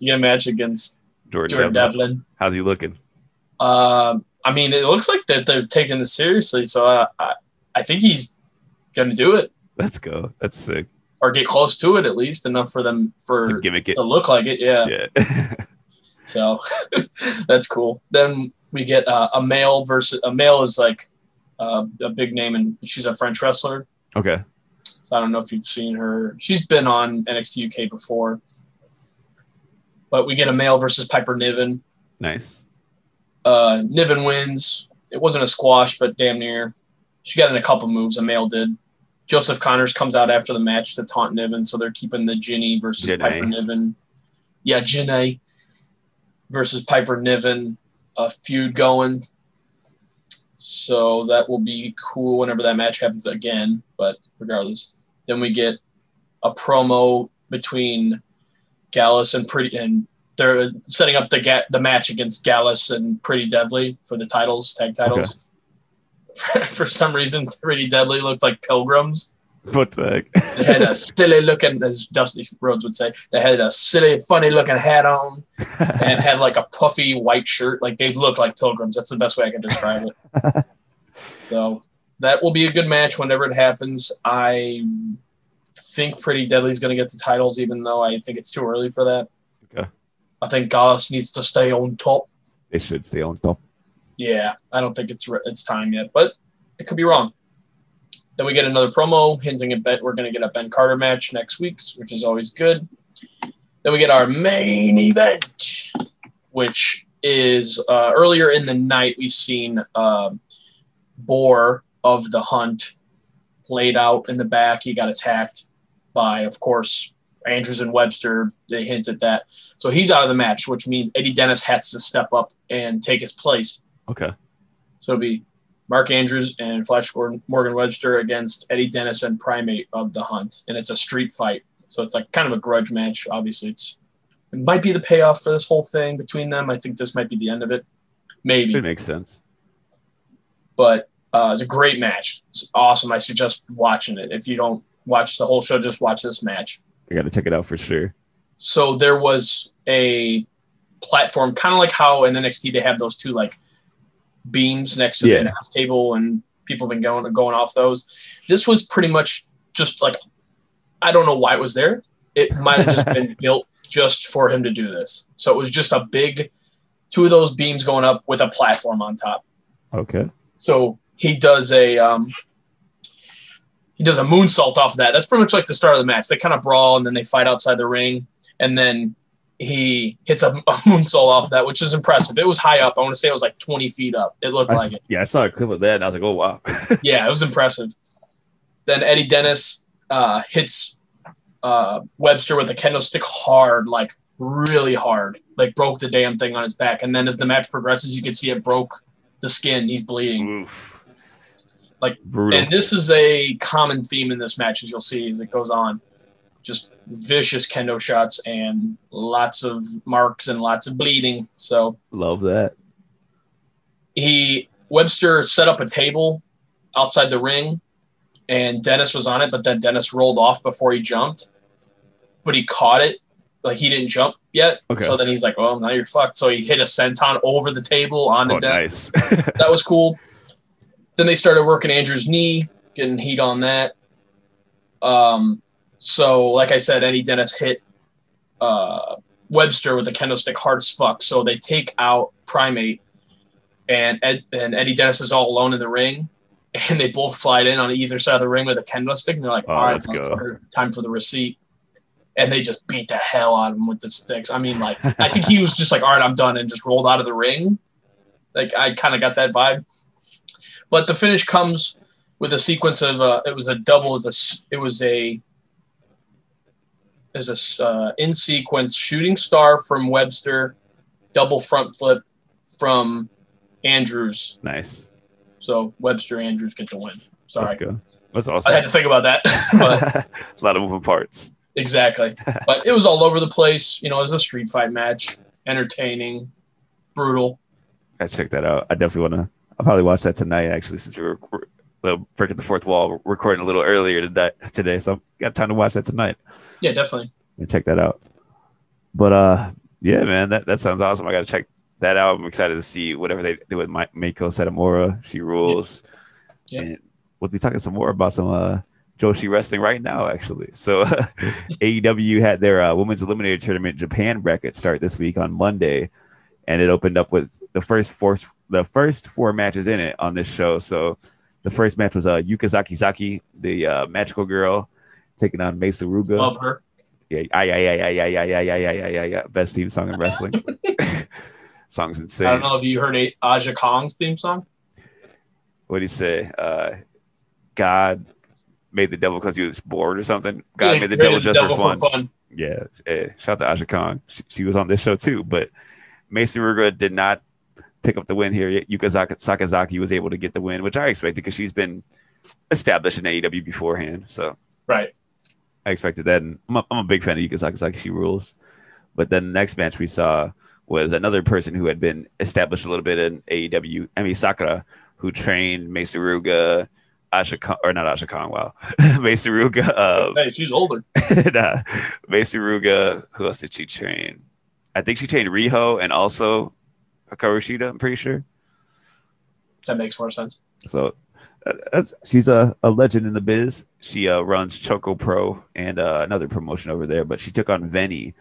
get a match against Jordan, Jordan Devlin. Devlin. How's he looking? Um, I mean, it looks like that they're taking this seriously, so I, I, I think he's going to do it Let's go. That's sick. or get close to it at least enough for them for To gimmick it. to look like it. Yeah. Yeah. *laughs* So *laughs* that's cool. Then we get uh, Amale versus Amale is like uh, a big name and she's a French wrestler. okay. So I don't know if you've seen her. She's been on NXT UK before. But we get Amale versus Piper Niven. Nice. Uh, Niven wins. It wasn't a squash, but damn near. She got in a couple moves. Amale did. Joseph Conners comes out after the match to taunt Niven, so they're keeping the Jinny versus Janae. Piper Niven. Yeah, Janae versus Piper Niven uh, feud going. So that will be cool whenever that match happens again. But regardless, then we get a promo between Gallus and Pretty, and they're setting up the ga- the match against Gallus and Pretty Deadly for the titles, tag titles. *laughs* for some reason, Pretty Deadly looked like pilgrims. *laughs* What the heck? They had a silly looking, as Dusty Rhodes would say, they had a silly, funny looking hat on and had like a puffy white shirt. Like they looked like pilgrims. That's the best way I can describe it. *laughs* so that will be a good match whenever it happens. I think Pretty Deadly is going to get the titles, even though I think it's too early for that. Okay. I think Gallus needs to stay on top. they should stay on top. Yeah, I don't think it's it's time yet, but it could be wrong. Then we get another promo hinting at bet we're going to get a Ben Carter match next week, which is always good. Then we get our main event, which is uh, earlier in the night. We've seen um, Boar of the Hunt laid out in the back. He got attacked by, of course, Andrews and Webster. They hint at that. So he's out of the match, which means Eddie Dennis has to step up and take his place. Okay. So it'll be Mark Andrews and Flash Gordon, Morgan Webster against Eddie Dennis and Primate of the Hunt, and it's a street fight. So it's like kind of a grudge match. Obviously, it's it might be the payoff for this whole thing between them. I think this might be the end of it, maybe. It makes sense. But uh, it's a great match. It's awesome. I suggest watching it. If you don't watch the whole show, just watch this match. I got to check it out for sure. So there was a platform, kind of like how in NXT they have those two like beams next to Yeah. the announce table, and people have been going going off those. This was pretty much just like I don't know why it was there. It might have just *laughs* been built just for him to do this. So it was just a big two of those beams going up with a platform on top. Okay. So he does a um, he does a moonsault off of that. That's pretty much like the start of the match. They kind of brawl and then they fight outside the ring, and then he hits a, *laughs* a moonsault off that, which is impressive. It was high up. I want to say it was like 20 feet up. It looked I like it. yeah, I saw a clip of that and I was like, oh wow. *laughs* Yeah, it was impressive. Then Eddie Dennis uh, hits uh, Webster with a kendo stick hard, like really hard, like broke the damn thing on his back. And then as the match progresses, you can see it broke the skin. He's bleeding. Oof. Like, brutal. And this is a common theme in this match, as you'll see as it goes on. Just vicious kendo shots and lots of marks and lots of bleeding. So Love that. he Webster set up a table outside the ring, and Dennis was on it, but then Dennis rolled off before he jumped. but he caught it. Like he didn't jump yet. Okay. So then he's like, "Well, now you're fucked." So he hit a senton over the table on the Oh, deck. nice. *laughs* That was cool. Then they started working Andrew's knee, getting heat on that. Um, so like I said, Eddie Dennis hit uh, Webster with a kendo stick hard as fuck. So they take out Primate, and Ed, and Eddie Dennis is all alone in the ring, *laughs* and they both slide in on either side of the ring with a kendo stick, and they're like, Oh, "All right, let's go." time for the receipt." And they just beat the hell out of him with the sticks. I mean, like I think he *laughs* was just like, "All right, I'm done," and just rolled out of the ring. Like I kind of got that vibe. But the finish comes with a sequence of uh, it was a double, it was a it was a there's a uh, in sequence shooting star from Webster, double front flip from Andrews. nice. So Webster Andrews get the win. Sorry, Let's go. That's I had to think about that. *laughs* but a lot of moving parts. exactly, *laughs* but it was all over the place. You know, it was a street fight match, entertaining, brutal. I check that out. I definitely want to. I'll probably watch that tonight. Actually, since we're, uh, breaking the fourth wall, we're recording a little earlier today. Today, so I've got time to watch that tonight Yeah, definitely. and check that out. But uh, yeah, man, that, that sounds awesome. I got to check that out. I'm excited to see whatever they do with Ma- Meiko Satomura. She rules. Yep. And we'll be talking some more about some uh Joshi wrestling right now, actually. So *laughs* AEW had their uh, women's eliminator tournament Japan bracket start this week on Monday, and it opened up with the first four the first four matches in it on this show. So the first match was uh Yuka Sakazaki, the uh, magical girl, taking on Mei Suruga. Love her. Yeah, yeah, yeah, yeah, yeah, yeah, yeah, yeah, yeah, yeah, yeah. Best theme song in wrestling. *laughs* Song's insane. I don't know if you heard a- Aja Kong's theme song. What do you say? Uh, God made the devil because he was bored or something. God Yeah, made the devil just for fun. fun. Yeah, eh, shout out to Aja Kong. She, she was on this show too, but Mei Suruga did not pick up the win here. Yuka Sakazaki was able to get the win, which I expected because she's been established in AEW beforehand. So Right. I expected that. And I'm a, I'm a big fan of Yuka Sakazaki. She rules. But then the next match we saw was another person who had been established a little bit in AEW, Emi Sakura, who trained Mei Suruga, Asha or not Aja Kong, wow. *laughs* Mei Suruga, uh, Hey, she's older. *laughs* Macy Who else did she train? I think she trained Riho and also Hikaru Shida, I'm pretty sure. That makes more sense. So uh, she's a, a legend in the biz. She uh, runs Choco Pro and uh, another promotion over there, but she took on Veny,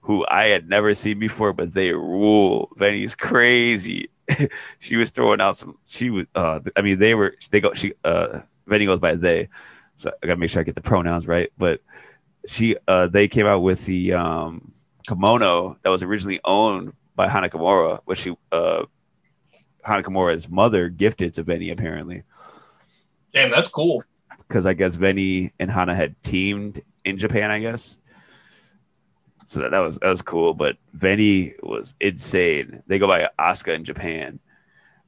who I had never seen before, but they rule. Veny's crazy. *laughs* she was throwing out some. She was. Uh, I mean, they were. They go. She. Uh, Veny goes by they. So I gotta make sure I get the pronouns right. But she. Uh, they came out with the um, kimono that was originally owned by Hana Kimura, which she. Uh, Hana Kimura's mother gifted to Veny apparently Damn, that's cool. because I guess Veny and Hana had teamed in Japan, I guess. So that, that was that was cool. But Veny was insane. They go by Asuka in Japan,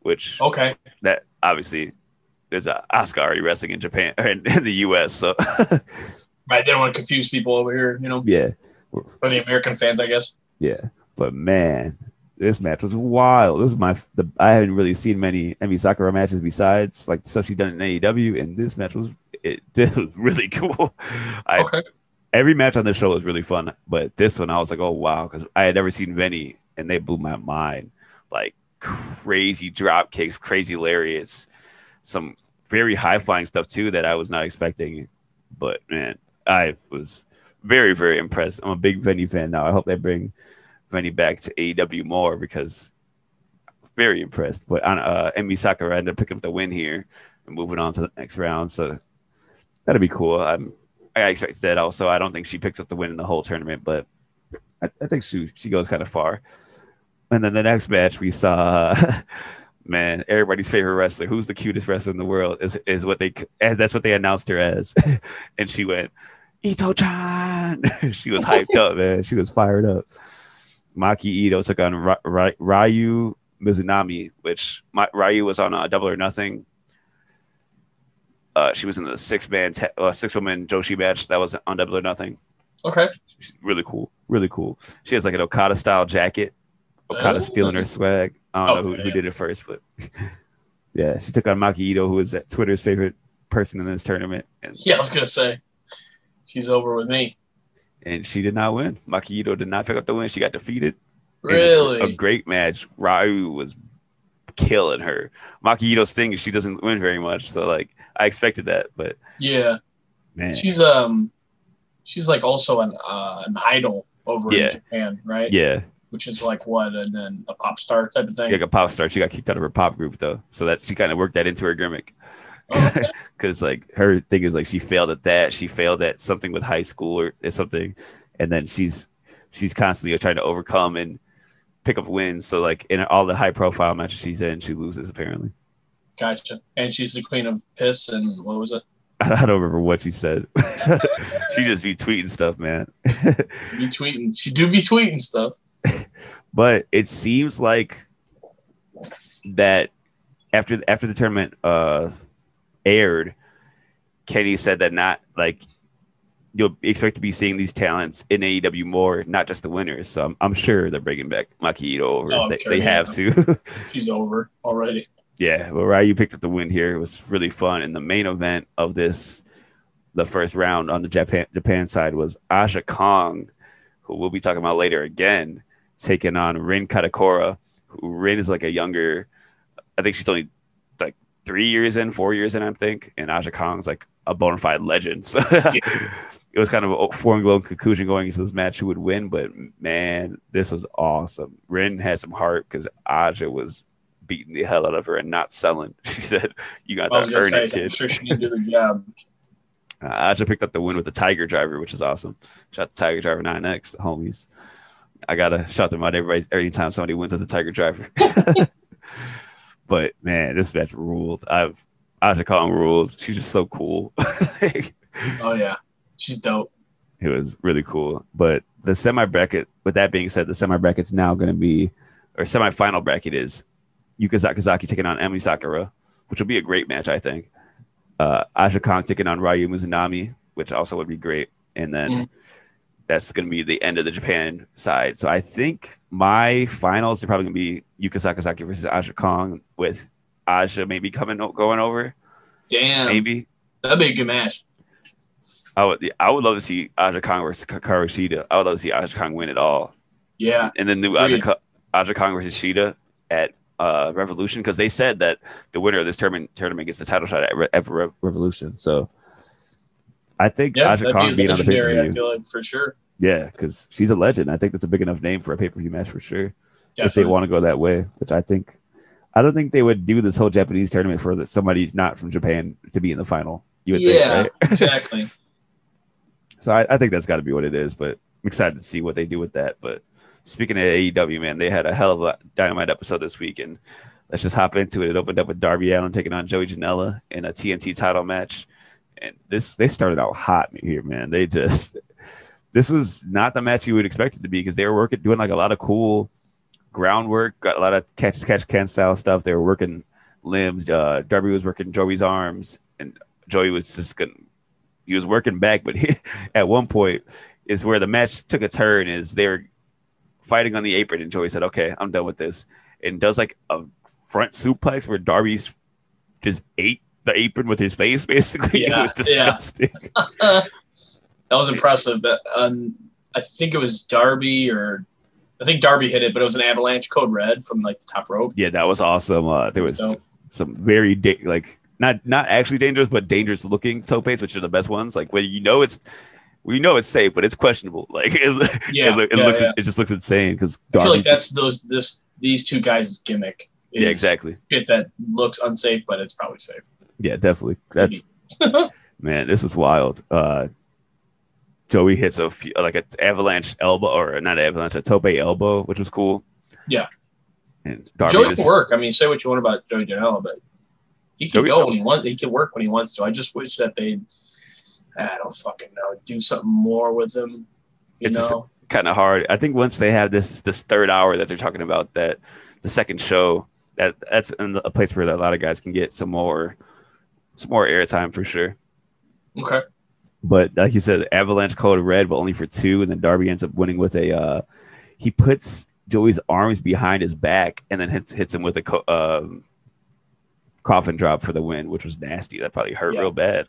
which Okay. that obviously there's a Asuka already wrestling in Japan or *laughs* in, in the US. So Right. They don't want to confuse people over here, you know, yeah, for the American fans, I guess. yeah. But man, this match was wild. This is my the I haven't really seen many Emi Sakura matches besides like the stuff she's done in AEW, and this match was it, *laughs* it was really cool. I Okay. every match on this show was really fun, but this one I was like, oh wow, because I had never seen Veny and they blew my mind. Like crazy drop kicks, crazy lariats, some very high flying stuff too that I was not expecting. But man, I was very, very impressed. I'm a big Veny fan now. I hope they bring Veny back to AEW more because very impressed. But on uh Emi Sakura ended up picking up the win here and moving on to the next round. So that'd be cool. I'm I expect that also. I don't think she picks up the win in the whole tournament, but I, I think she she goes kind of far. And then the next match we saw, *laughs* man, everybody's favorite wrestler, who's the cutest wrestler in the world, is is what they as that's what they announced her as, *laughs* and she went Ito Chan. *laughs* she was hyped up, man. She was fired up. Maki Ito took on Ra- Ra- Ryo Mizunami, which my, Ryo was on uh, Double or Nothing. Uh, she was in the six man, te- uh, six woman Joshi match that was on Double or Nothing. Okay. She's really cool, really cool. She has like an Okada style jacket. Okada Oh. stealing her swag. I don't know who, who did it first, but *laughs* yeah, she took on Maki Ito, who is Twitter's favorite person in this tournament. And Yeah, I was gonna say she's over with me. And she did not win. Makiito did not pick up the win. She got defeated. Really? a, great match. Ryo was killing her. Makiito's thing is she doesn't win very much, so like I expected that, but yeah. man, She's um she's like also an uh, an idol over Yeah. in Japan, right? yeah, Which is like what and then a pop star type of thing. like a pop star. She got kicked out of her pop group though, so that she kind of worked that into her gimmick. Oh, *laughs* because like her thing is like she failed at that she failed at something with high school or, or something and then she's she's constantly trying to overcome and pick up wins so like in all the high profile matches she's in she loses apparently Gotcha. And she's the queen of piss and what was it? *laughs* i don't remember what she said *laughs* she just be tweeting stuff man Be tweeting. She do be tweeting stuff. but it seems like that after after the tournament uh aired kenny said that not like you'll expect to be seeing these talents in AEW more, not just the winners. So I'm, I'm sure they're bringing back Maki Ito over. Oh, they, sure, they have to. *laughs* She's over already. yeah, well, Ryo picked up the win here. It was really fun. And the main event of this, the first round on the Japan Japan side was Aja Kong, who we'll be talking about later again, taking on Rin Kadokura. Who Rin is like a younger, I think she's only three years in, four years in, I think. And Aja Kong's like a bona fide legend. *laughs* So it was kind of a foreign glow conclusion going into this match who would win. But man, this was awesome. Rin had some heart because Aja was beating the hell out of her and not selling. *laughs* She said, "You got to earn it, I'm kid." sure she did do the job. *laughs* Uh, Aja picked up the win with the Tiger Driver, which is awesome. Shout to Tiger Driver 9X, the homies. I gotta shout them out every every time somebody wins with the Tiger Driver. But man, this match ruled. I've Aja Kong rules. She's just so cool. *laughs* it Oh yeah. She's dope. It was really cool. But the semi bracket, with that being said, the semi bracket's now going to be, or semi final bracket is Yuka Sakazaki taking on Emi Sakura, which will be a great match, I think. Uh, Aja Kong taking on Ryo Mizunami, which also would be great. And then Mhm. That's going to be the end of the Japan side. So I think my finals are probably going to be Yuka Sakazaki versus Aja Kong, with Aja maybe coming going over, Damn. maybe. That'd be a good match. I would, I would love to see Aja Kong versus Hikaru Shida. I would love to see Aja Kong win it all. Yeah. and then new Aja, Aja Kong versus Shida at uh, Revolution because they said that the winner of this tournament tournament gets the title shot at, Re- at Rev- Revolution. So I think Yeah. Aja Kong be being on the pay per legendary, I view, feel like for sure. yeah, because she's a legend. I think that's a big enough name for a pay per view match for sure. If they want to go that way, which I think, I don't think they would do this whole Japanese tournament for somebody not from Japan to be in the final. You would Yeah, think, right? *laughs* exactly. So I, I think that's got to be what it is. But I'm excited to see what they do with that. But speaking of AEW, man, they had a hell of a dynamite episode this week, and let's just hop into it. It opened up with Darby Allin taking on Joey Janela in a TNT title match, and this they started out hot here, man. They just this was not the match you would expect it to be because they were working doing like a lot of cool groundwork, got a lot of catch catch can style stuff. They were working limbs. Uh, Darby was working Joey's arms, and Joey was just gonna he was working back, but *laughs* he, at one point is where the match took a turn. Is they were fighting on the apron, and Joey said, "Okay, I'm done with this," and does like a front suplex where Darby's just ate the apron with his face. *laughs* Basically, it Yeah, was yeah. disgusting. *laughs* *laughs* that was impressive. Um, I think it was Darby or I think Darby hit it, but it was an avalanche code red from like the top rope. Yeah, that was awesome. Uh, there was So, some very da- like not not actually dangerous, but dangerous looking topes, which are the best ones. Like when you know it's we know it's safe, but it's questionable. Like it, Yeah, it, it yeah, looks yeah. it just looks insane because I feel like that's those this these two guys' gimmick. Yeah exactly Shit that looks unsafe, but it's probably safe. Yeah definitely that's *laughs* man this was wild. Uh, Joey hits a few, like an avalanche elbow or not avalanche a tope elbow, which was cool. Yeah. and Darby Joey just- can work. I mean, say what you want about Joey Janela, but he can Joey- go when he wants. He can work when he wants to. I just wish that they, I don't fucking know, do something more with him. You It's know, kind of hard. I think once they have this this third hour that they're talking about, that the second show, that that's in a place where a lot of guys can get some more some more airtime for sure. okay. But like you said, Avalanche code red, but only for two, and then Darby ends up winning with a. Uh, he puts Joey's arms behind his back and then hits hits him with a co- um, coffin drop for the win, which was nasty. That probably hurt Yeah. real bad.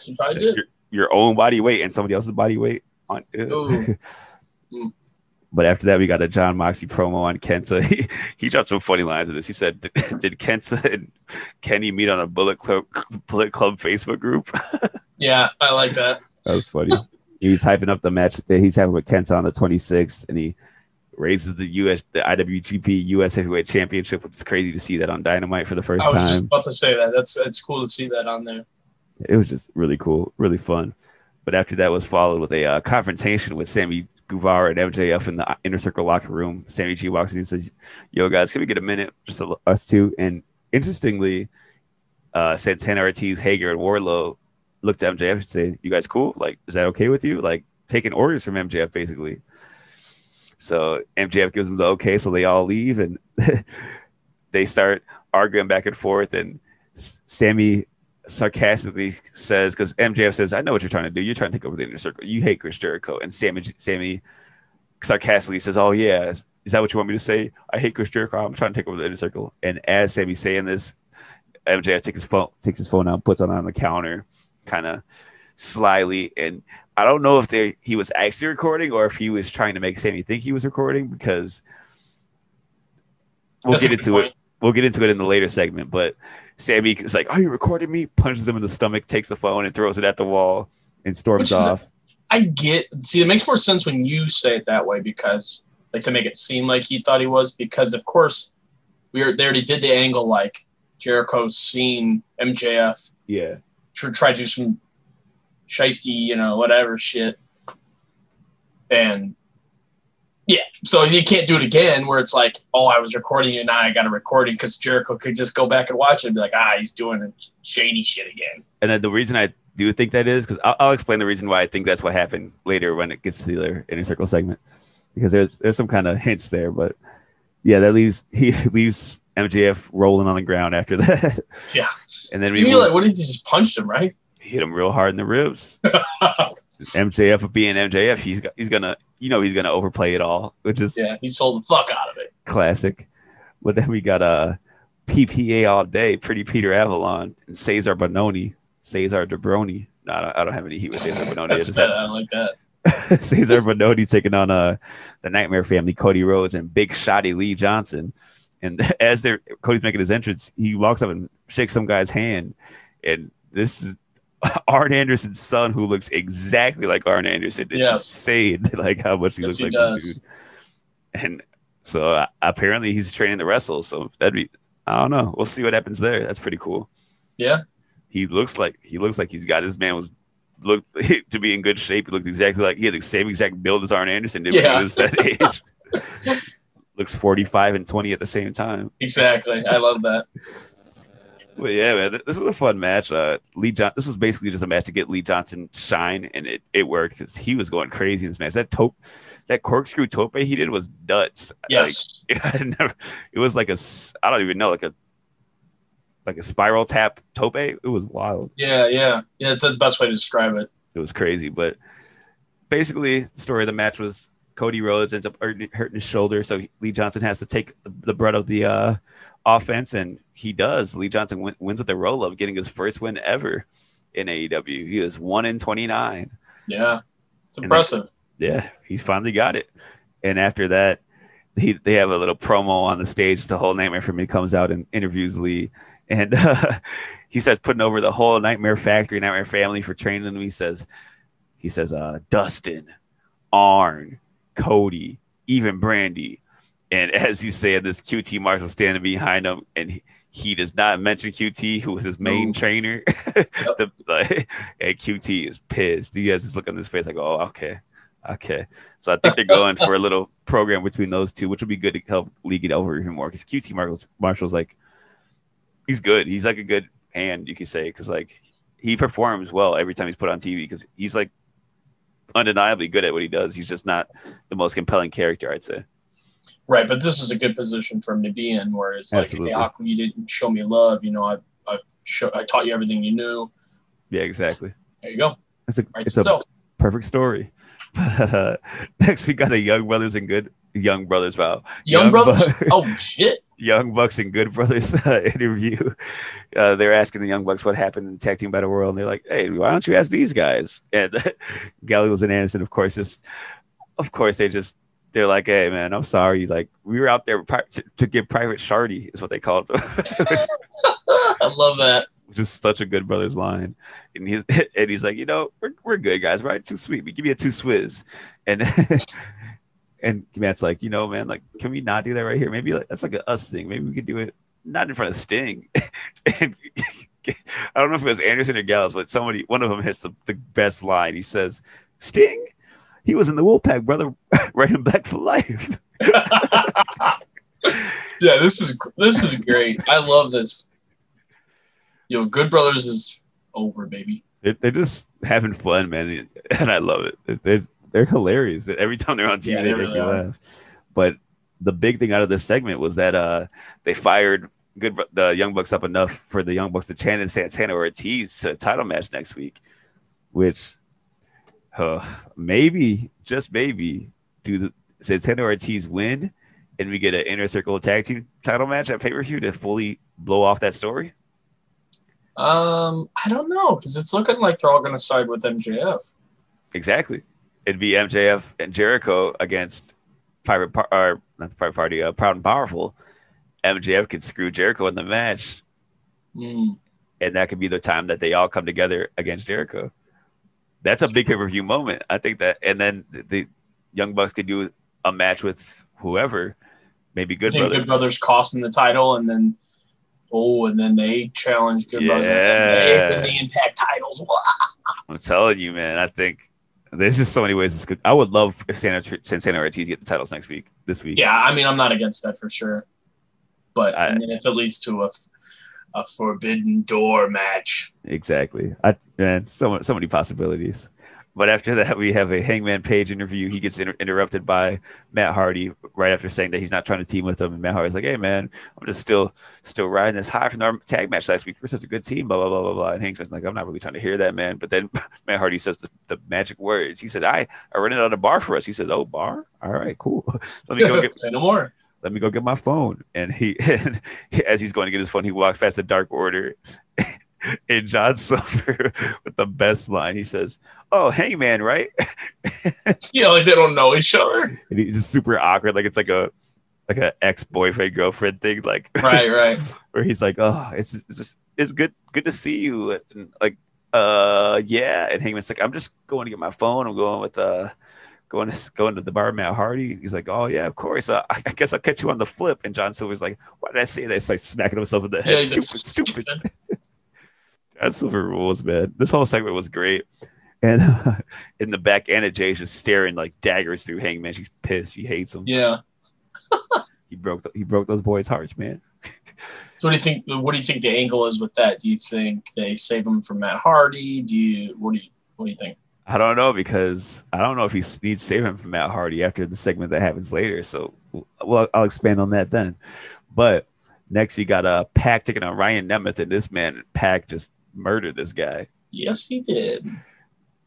She probably did. your, your own body weight and somebody else's body weight. On. *laughs* but after that, we got a Jon Moxley promo on Kenta. *laughs* He, he dropped some funny lines in this. He said, "Did Kenta and Kenny meet on a Bullet Club Bullet Club Facebook group?" *laughs* Yeah, I like that. That was funny. he was hyping up the match that he's having with Kenta on the 26th, and he raises the US, the IWGP US Heavyweight Championship, which is crazy to see that on Dynamite for the first time. I was just about to say that. That's it's cool to see that on there. It was just really cool, really fun. But after that was followed with a uh, confrontation with Sammy Guevara and MJF in the inner circle locker room. Sammy G walks in and says, "Yo, guys, can we get a minute, just us two? And interestingly, uh, Santana Ortiz, Hager, and Wardlow looked to MJF and say, "You guys cool? Like, is that okay with you? Like, taking orders from MJF, basically." So MJF gives them the okay, so they all leave and *laughs* they start arguing back and forth. And Sammy sarcastically says, because MJF says, "I know what you're trying to do. You're trying to take over the inner circle. You hate Chris Jericho." And Sammy, Sammy sarcastically says, "Oh yeah, is that what you want me to say? I hate Chris Jericho. I'm trying to take over the inner circle." And as Sammy's saying this, MJF takes his phone, takes his phone out, puts it on the counter, kind of slyly. And I don't know if they he was actually recording or if he was trying to make Sammy think he was recording because we'll That's get into it. We'll get into it in the later segment, but Sammy is like, "Are you recording me?" Punches him in the stomach, takes the phone, and throws it at the wall, and storms is- off. I get. See, it makes more sense when you say it that way because, like, to make it seem like he thought he was. Because of course, we are, they already did the angle like Jericho's seen MJF yeah, tr- try to do some shisty, you know, whatever shit, and yeah, so you can't do it again. Where it's like, oh, I was recording you, now I got a recording because Jericho could just go back and watch it and be like, ah, he's doing shady shit again. and then the reason I do think that is because I'll, I'll explain the reason why I think that's what happened later when it gets to the other inner circle segment because there's there's some kind of hints there, but yeah, that leaves *laughs* he leaves MJF rolling on the ground after that. Yeah. and then we You mean like, what did he just punched him, right? hit him real hard in the ribs. *laughs* MJF of being MJF, he's got, he's gonna you know he's gonna overplay it all, which is yeah, he sold the fuck out of it. classic. But then we got a uh, PPA all day, Pretty Peter Avalon and Cezar Bononi, Cesar Debroni. No, I don't, I don't have any heat with Cezar Bononi. *laughs* I That's just bad. have I like that. *laughs* Cezar Bononi taking on uh the Nightmare Family, Cody Rhodes and Big Shotty Lee Johnson. And *laughs* as they're Cody's making his entrance, he walks up and shakes some guy's hand, and this is *laughs* Arn Anderson's son, who looks exactly like Arn Anderson. It's Yes. insane, *laughs* like how much he Yes, looks he like does. this dude. And so uh, apparently he's training to wrestle. So that'd be I don't know. We'll see what happens there. That's pretty cool. Yeah. He looks like he looks like he's got his man was looked *laughs* to be in good shape. He looked exactly like he had the same exact build as Arn Anderson did when Yeah. he was that age. looks 45 and 20 at the same time. Exactly. I love that. Well, yeah, man, this was a fun match. Uh, Lee John, this was basically just a match to get Lee Johnson shine, and it, it worked because he was going crazy in this match. That tope, that corkscrew tope he did was nuts. Yes. Like, *laughs* I never, it was like a, I don't even know, like a, like a spiral tap tope. It was wild. yeah, yeah. Yeah, that's, the best way to describe it. It was crazy, but basically, the story of the match was Cody Rhodes ends up hurting his shoulder, so Lee Johnson has to take the, brunt of the uh, offense, and he does. Lee Johnson win, wins with a roll up, getting his first win ever in AEW. He is one in twenty nine. Yeah. It's then- impressive. Yeah, he finally got it. And after that, he, they have a little promo on the stage. The whole Nightmare for me comes out and interviews Lee, and uh, *laughs* he starts putting over the whole Nightmare Factory, Nightmare Family for training them. He says, he says, uh, Dustin, Arn, Cody, even Brandi. And *laughs* as he's said, this, QT Marshall standing behind him, and he, he does not mention QT, who was his main No. trainer. *laughs* the, like, and QT is pissed. He has this look on his face like, oh, okay. Okay. So I think they're going for a *laughs* little program between those two, which would be good to help league it over even more. Because QT Marshall's, Marshall's like, he's good. He's like a good hand, you could say, because like he performs well every time he's put on TV because he's like undeniably good at what he does. He's just not the most compelling character, I'd say. Right, but this is a good position for him to be in, where it's like, Absolutely. hey, how come you didn't show me love? You know, I I, show, I taught you everything you knew. Yeah, exactly. There you go. It's a Right. it's a perfect story. Uh, *laughs* next we got a Young Brothers and Good Young Brothers. Wow, Young, Young Brothers. Bu- oh shit. *laughs* Young Bucks and Good Brothers *laughs* uh, interview. Uh, they're asking the Young Bucks what happened in Tag Team Battle World, and they're like, "Hey, why don't you ask these guys?" And Gallows and Anderson, of course, just of course they just they're like, "Hey, man, I'm sorry. Like we were out there pri- to, to get Private Shardy, is what they called it." *laughs* I love that. just such a Good Brothers line, and he *laughs* and he's like, "You know, we're we're good guys, right? Too sweet. We Give me a two swizz," and. *laughs* And Matt's like, you know, man, like, can we not do that right here? Maybe like, that's like a us thing. Maybe we could do it not in front of Sting. and I don't know if it was Anderson or Gallows, but somebody, one of them hits the, the best line. He says, Sting, he was in the Wolfpack, brother, *laughs* right him back for life. *laughs* yeah, this is this is great. I love this. Yo, Good Brothers is over, baby. They're, they're just having fun, man, and I love it. They're they're hilarious. That every time they're on TV, Yeah, they, they make really me are. laugh. But the big thing out of this segment was that uh they fired good the Young Bucks up enough for the Young Bucks to chant in Santana Ortiz to a title match next week, which uh, maybe just maybe do the Santana Ortiz win and we get an inner circle tag team title match at pay per view to fully blow off that story. Um, I don't know because it's looking like they're all going to side with MJF. Exactly. It'd be MJF and Jericho against Private Par- or not the Private Party, uh, Proud and Powerful. MJF could screw Jericho in the match, Mm. and that could be the time that they all come together against Jericho. That's a big pay per view moment. I think that, and then the Young Bucks could do a match with whoever, maybe Good Brothers. Good Brothers costing the title, and then oh, and then they challenge Good Brothers. Yeah. They win the Impact titles. *laughs* I'm telling you, man. I think there's just so many ways this could. I would love if Santana, Santana Ortiz get the titles next week, this week. Yeah, I mean, I'm not against that for sure. But I- if it leads to a a forbidden door match, Exactly. I man, so so many possibilities. But after that, we have a Hangman Page interview. He gets inter- interrupted by Matt Hardy right after saying that he's not trying to team with him. And Matt Hardy's like, "Hey, man, I'm just still still riding this high from our tag match last week. We're such a good team." Blah blah blah blah blah. And Hangman's like, "I'm not really trying to hear that, man." But then *laughs* Matt Hardy says the, the magic words. He said, "I I rented out a bar for us." He says, "Oh, bar? All right, cool. *laughs* Let me go get *laughs* no more. Let me go get my phone. And he, *laughs* and as he's going to get his phone, he walks past the Dark Order. *laughs* and John Silver *laughs* with the best line, he says, "Oh, Hangman, right?" Yeah, like they don't know each other. and he's just super awkward, like it's like a like a ex boyfriend girlfriend thing, like Right, right. where he's like, "Oh, it's it's, just, it's good good to see you," and like, uh, yeah. And Hangman's like, "I'm just going to get my phone. I'm going with uh." Going to *laughs* going to the bar, Matt Hardy. He's like, "Oh yeah, of course. Uh, I, guess I'll catch you on the flip." And John Silver's like, "Why did I say that?" It's like smacking himself in the head. Yeah, he's like, stupid, stupid. *laughs* John Silver rules, man. This whole segment was great. And *laughs* in the back, Anna Jay's just staring like daggers through Hangman. She's pissed. She hates him. Yeah. He broke. The, he broke those boys' hearts, man. What do you think? What do you think the angle is with that? Do you think they save him from Matt Hardy? Do you? What do you? What do you think? I don't know because I don't know if he needs saving from Matt Hardy after the segment that happens later. So, well, I'll expand on that then. But next, we got uh, a Pac taking on Ryan Nemeth, and this man Pac just murdered this guy. Yes, he did.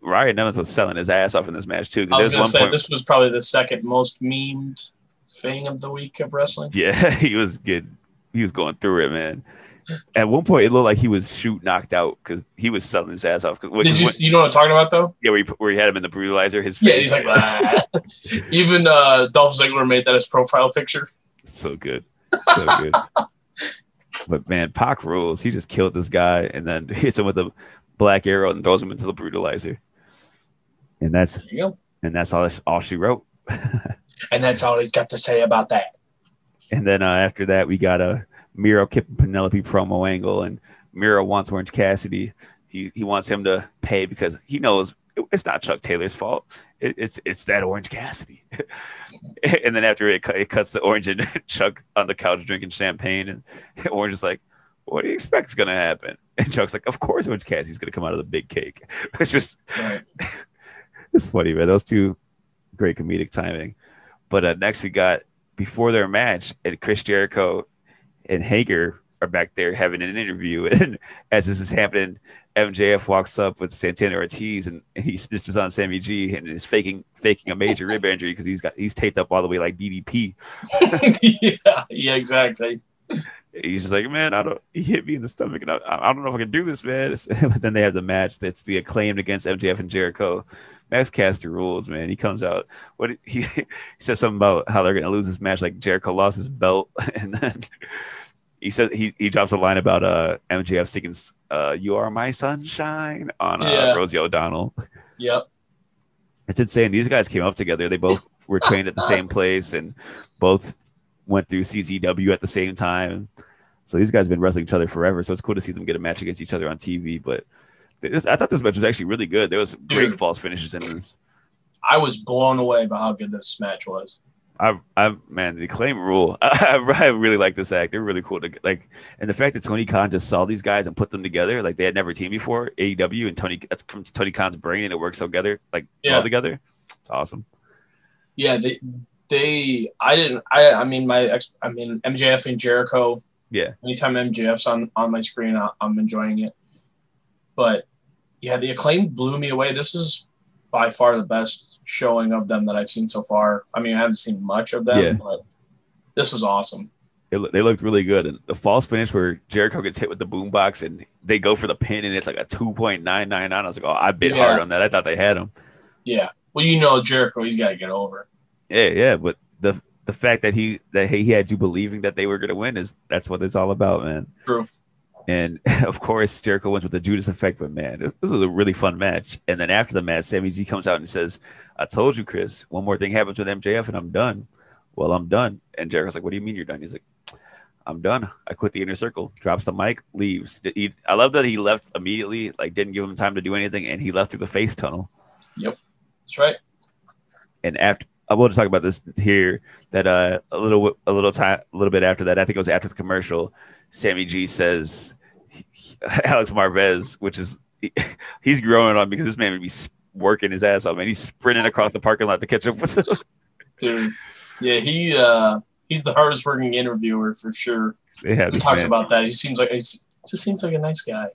Ryan Nemeth was selling his ass off in this match too. I was gonna say point, this was probably the second most memed thing of the week of wrestling. *laughs* yeah, he was good. He was going through it, man. At one point, it looked like he was shoot knocked out because he was selling his ass off. Did you? You know what I'm talking about though? yeah, where he, where he had him in the brutalizer. His Yeah, he's like, "Ah." *laughs* even uh, Dolph Ziggler made that his profile picture. so good, so good. *laughs* But man, Pac rules. He just killed this guy and then *laughs* hits him with a black arrow and throws him into the brutalizer. And that's There you go. and that's all. that's all she wrote. And that's all he's got to say about that. And then uh, after that, we got a Miro Kip and Penelope promo angle, and Miro wants Orange Cassidy. He he wants him to pay because he knows it- it's not Chuck Taylor's fault. It, it's it's that Orange Cassidy. *laughs* and then after it, it cuts to Orange and *laughs* Chuck on the couch drinking champagne, and *laughs* Orange is like, "What do you expect is gonna happen?" And Chuck's like, "Of course, Orange Cassidy's gonna come out of the big cake." It's just Right. it's funny, man. Those two great comedic timing. But uh, next we got before their match, and Chris Jericho and Hager are back there having an interview. *laughs* And as this is happening, MJF walks up with Santana Ortiz and he snitches on Sammy G and is faking faking a major rib injury because he's got he's taped up all the way like DDP. *laughs* yeah, yeah, exactly. He's just like, man, I don't. He hit me in the stomach, and I, I don't know if I can do this, man. *laughs* but then they have the match that's the acclaimed against MJF and Jericho. Max Caster rules, man. He comes out. What he, *laughs* he says something about how they're gonna lose this match, like Jericho lost his belt, *laughs* and then he said he he drops a line about uh MJF singing uh "You Are My Sunshine" on uh, Yeah. Rosie O'Donnell. Yep. It's insane. These guys came up together. They both *laughs* were trained at the same place and both went through CZW at the same time. So these guys have been wrestling each other forever. So it's cool to see them get a match against each other on TV. But this, I thought this match was actually really good. There was some great Dude. false finishes in this. I was blown away by how good this match was. I, I, man, the claim rule. *laughs* I, I really like this act. They're really cool to like, and the fact that Tony Khan just saw these guys and put them together, like they had never teamed before. AEW and Tony, that's from Tony Khan's brain, and it works together, like Yeah. all together. It's awesome. Yeah, they they I didn't I I mean my ex I mean MJF and Jericho. Yeah. Anytime MJF's on on my screen, I, I'm enjoying it. But yeah, the Acclaimed blew me away. This is by far the best showing of them that I've seen so far. I mean, I haven't seen much of them, Yeah. but this was awesome. They, they looked really good. And the false finish where Jericho gets hit with the boombox and they go for the pin and it's like a 2.999. I was like, oh, I bit Yeah. hard on that. I thought they had him. Yeah. Well, you know Jericho, he's got to get over. Yeah, yeah. But the the fact that he that he had you believing that they were gonna win is that's what it's all about, man. True. And *laughs* of course, Jericho wins with the Judas effect, but man, this was a really fun match. And then after the match, Sammy G comes out and says, I told you, Chris, one more thing happens with MJF and I'm done. Well, I'm done. And Jericho's like, What do you mean you're done? He's like, I'm done. I quit the inner circle. Drops the mic, leaves. He, I love that he left immediately, like didn't give him time to do anything, and he left through the face tunnel. Yep. That's right. and after I will just talk about this here that uh a little a little time a little bit after that I think it was after the commercial Sammy G says *laughs* Alex Marvez which is *laughs* he's growing on because this man would be working his ass off man he's sprinting across the parking lot to catch up with him *laughs* Dude. Yeah, he uh he's the hardest working interviewer for sure. have We talked about that. He seems like he's just seems like a nice guy.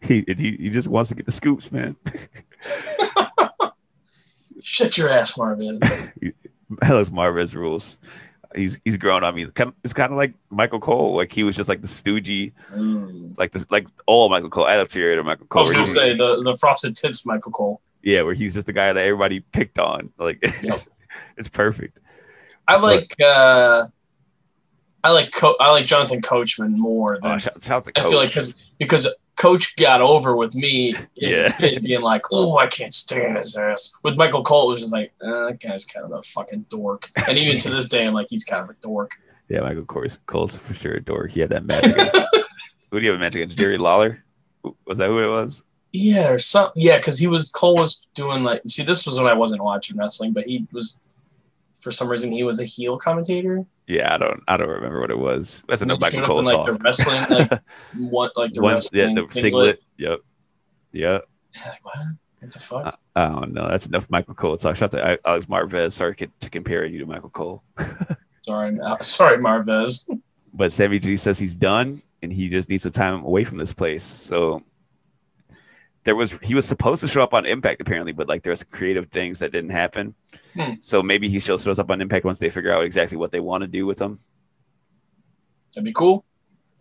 he, he he just wants to get the scoops man Shut your ass, Marvin. *laughs* Alex Marvez rules he's he's grown on me it's kind of like Michael Cole like he was just like the stoogey Mm. like the like all Michael Cole I love to Michael Cole. I was gonna say the the frosted tips, Michael Cole. Yeah, where he's just the guy that everybody picked on. Like *laughs* Yep. it's perfect. I like uh I like Co- I like Jonathan Coachman more than Oh, shout, shout I feel like because because Coach got over with me Yeah. being like, oh, I can't stand his ass. With Michael Cole, it was just like, uh, that guy's kind of a fucking dork. And even to this day, I'm like, he's kind of a dork. yeah, Michael Cole's, Cole's for sure a dork. He had that match against *laughs* who do you have a match against? Jerry Lawler? Was that who it was? Yeah, or something. yeah, because he was Cole was doing like see, this was when I wasn't watching wrestling, but he was for some reason he was a heel commentator. Yeah, I don't I don't remember what it was. That's enough He Michael Cole in, like the wrestling, like *laughs* what like the One, wrestling yeah, the singlet. Yep. Yep. *sighs* Like, what? What the fuck? I don't know. That's enough Michael Cole talk. Shout out to Alex Marvez. Sorry to to compare you to Michael Cole. *laughs* Sorry, sorry, Marvez. But Sammy G says he's done and he just needs some time away from this place. So there was he was supposed to show up on Impact apparently, but like there's creative things that didn't happen. Hmm. So maybe he still shows up on Impact once they figure out exactly what they want to do with him. That'd be cool.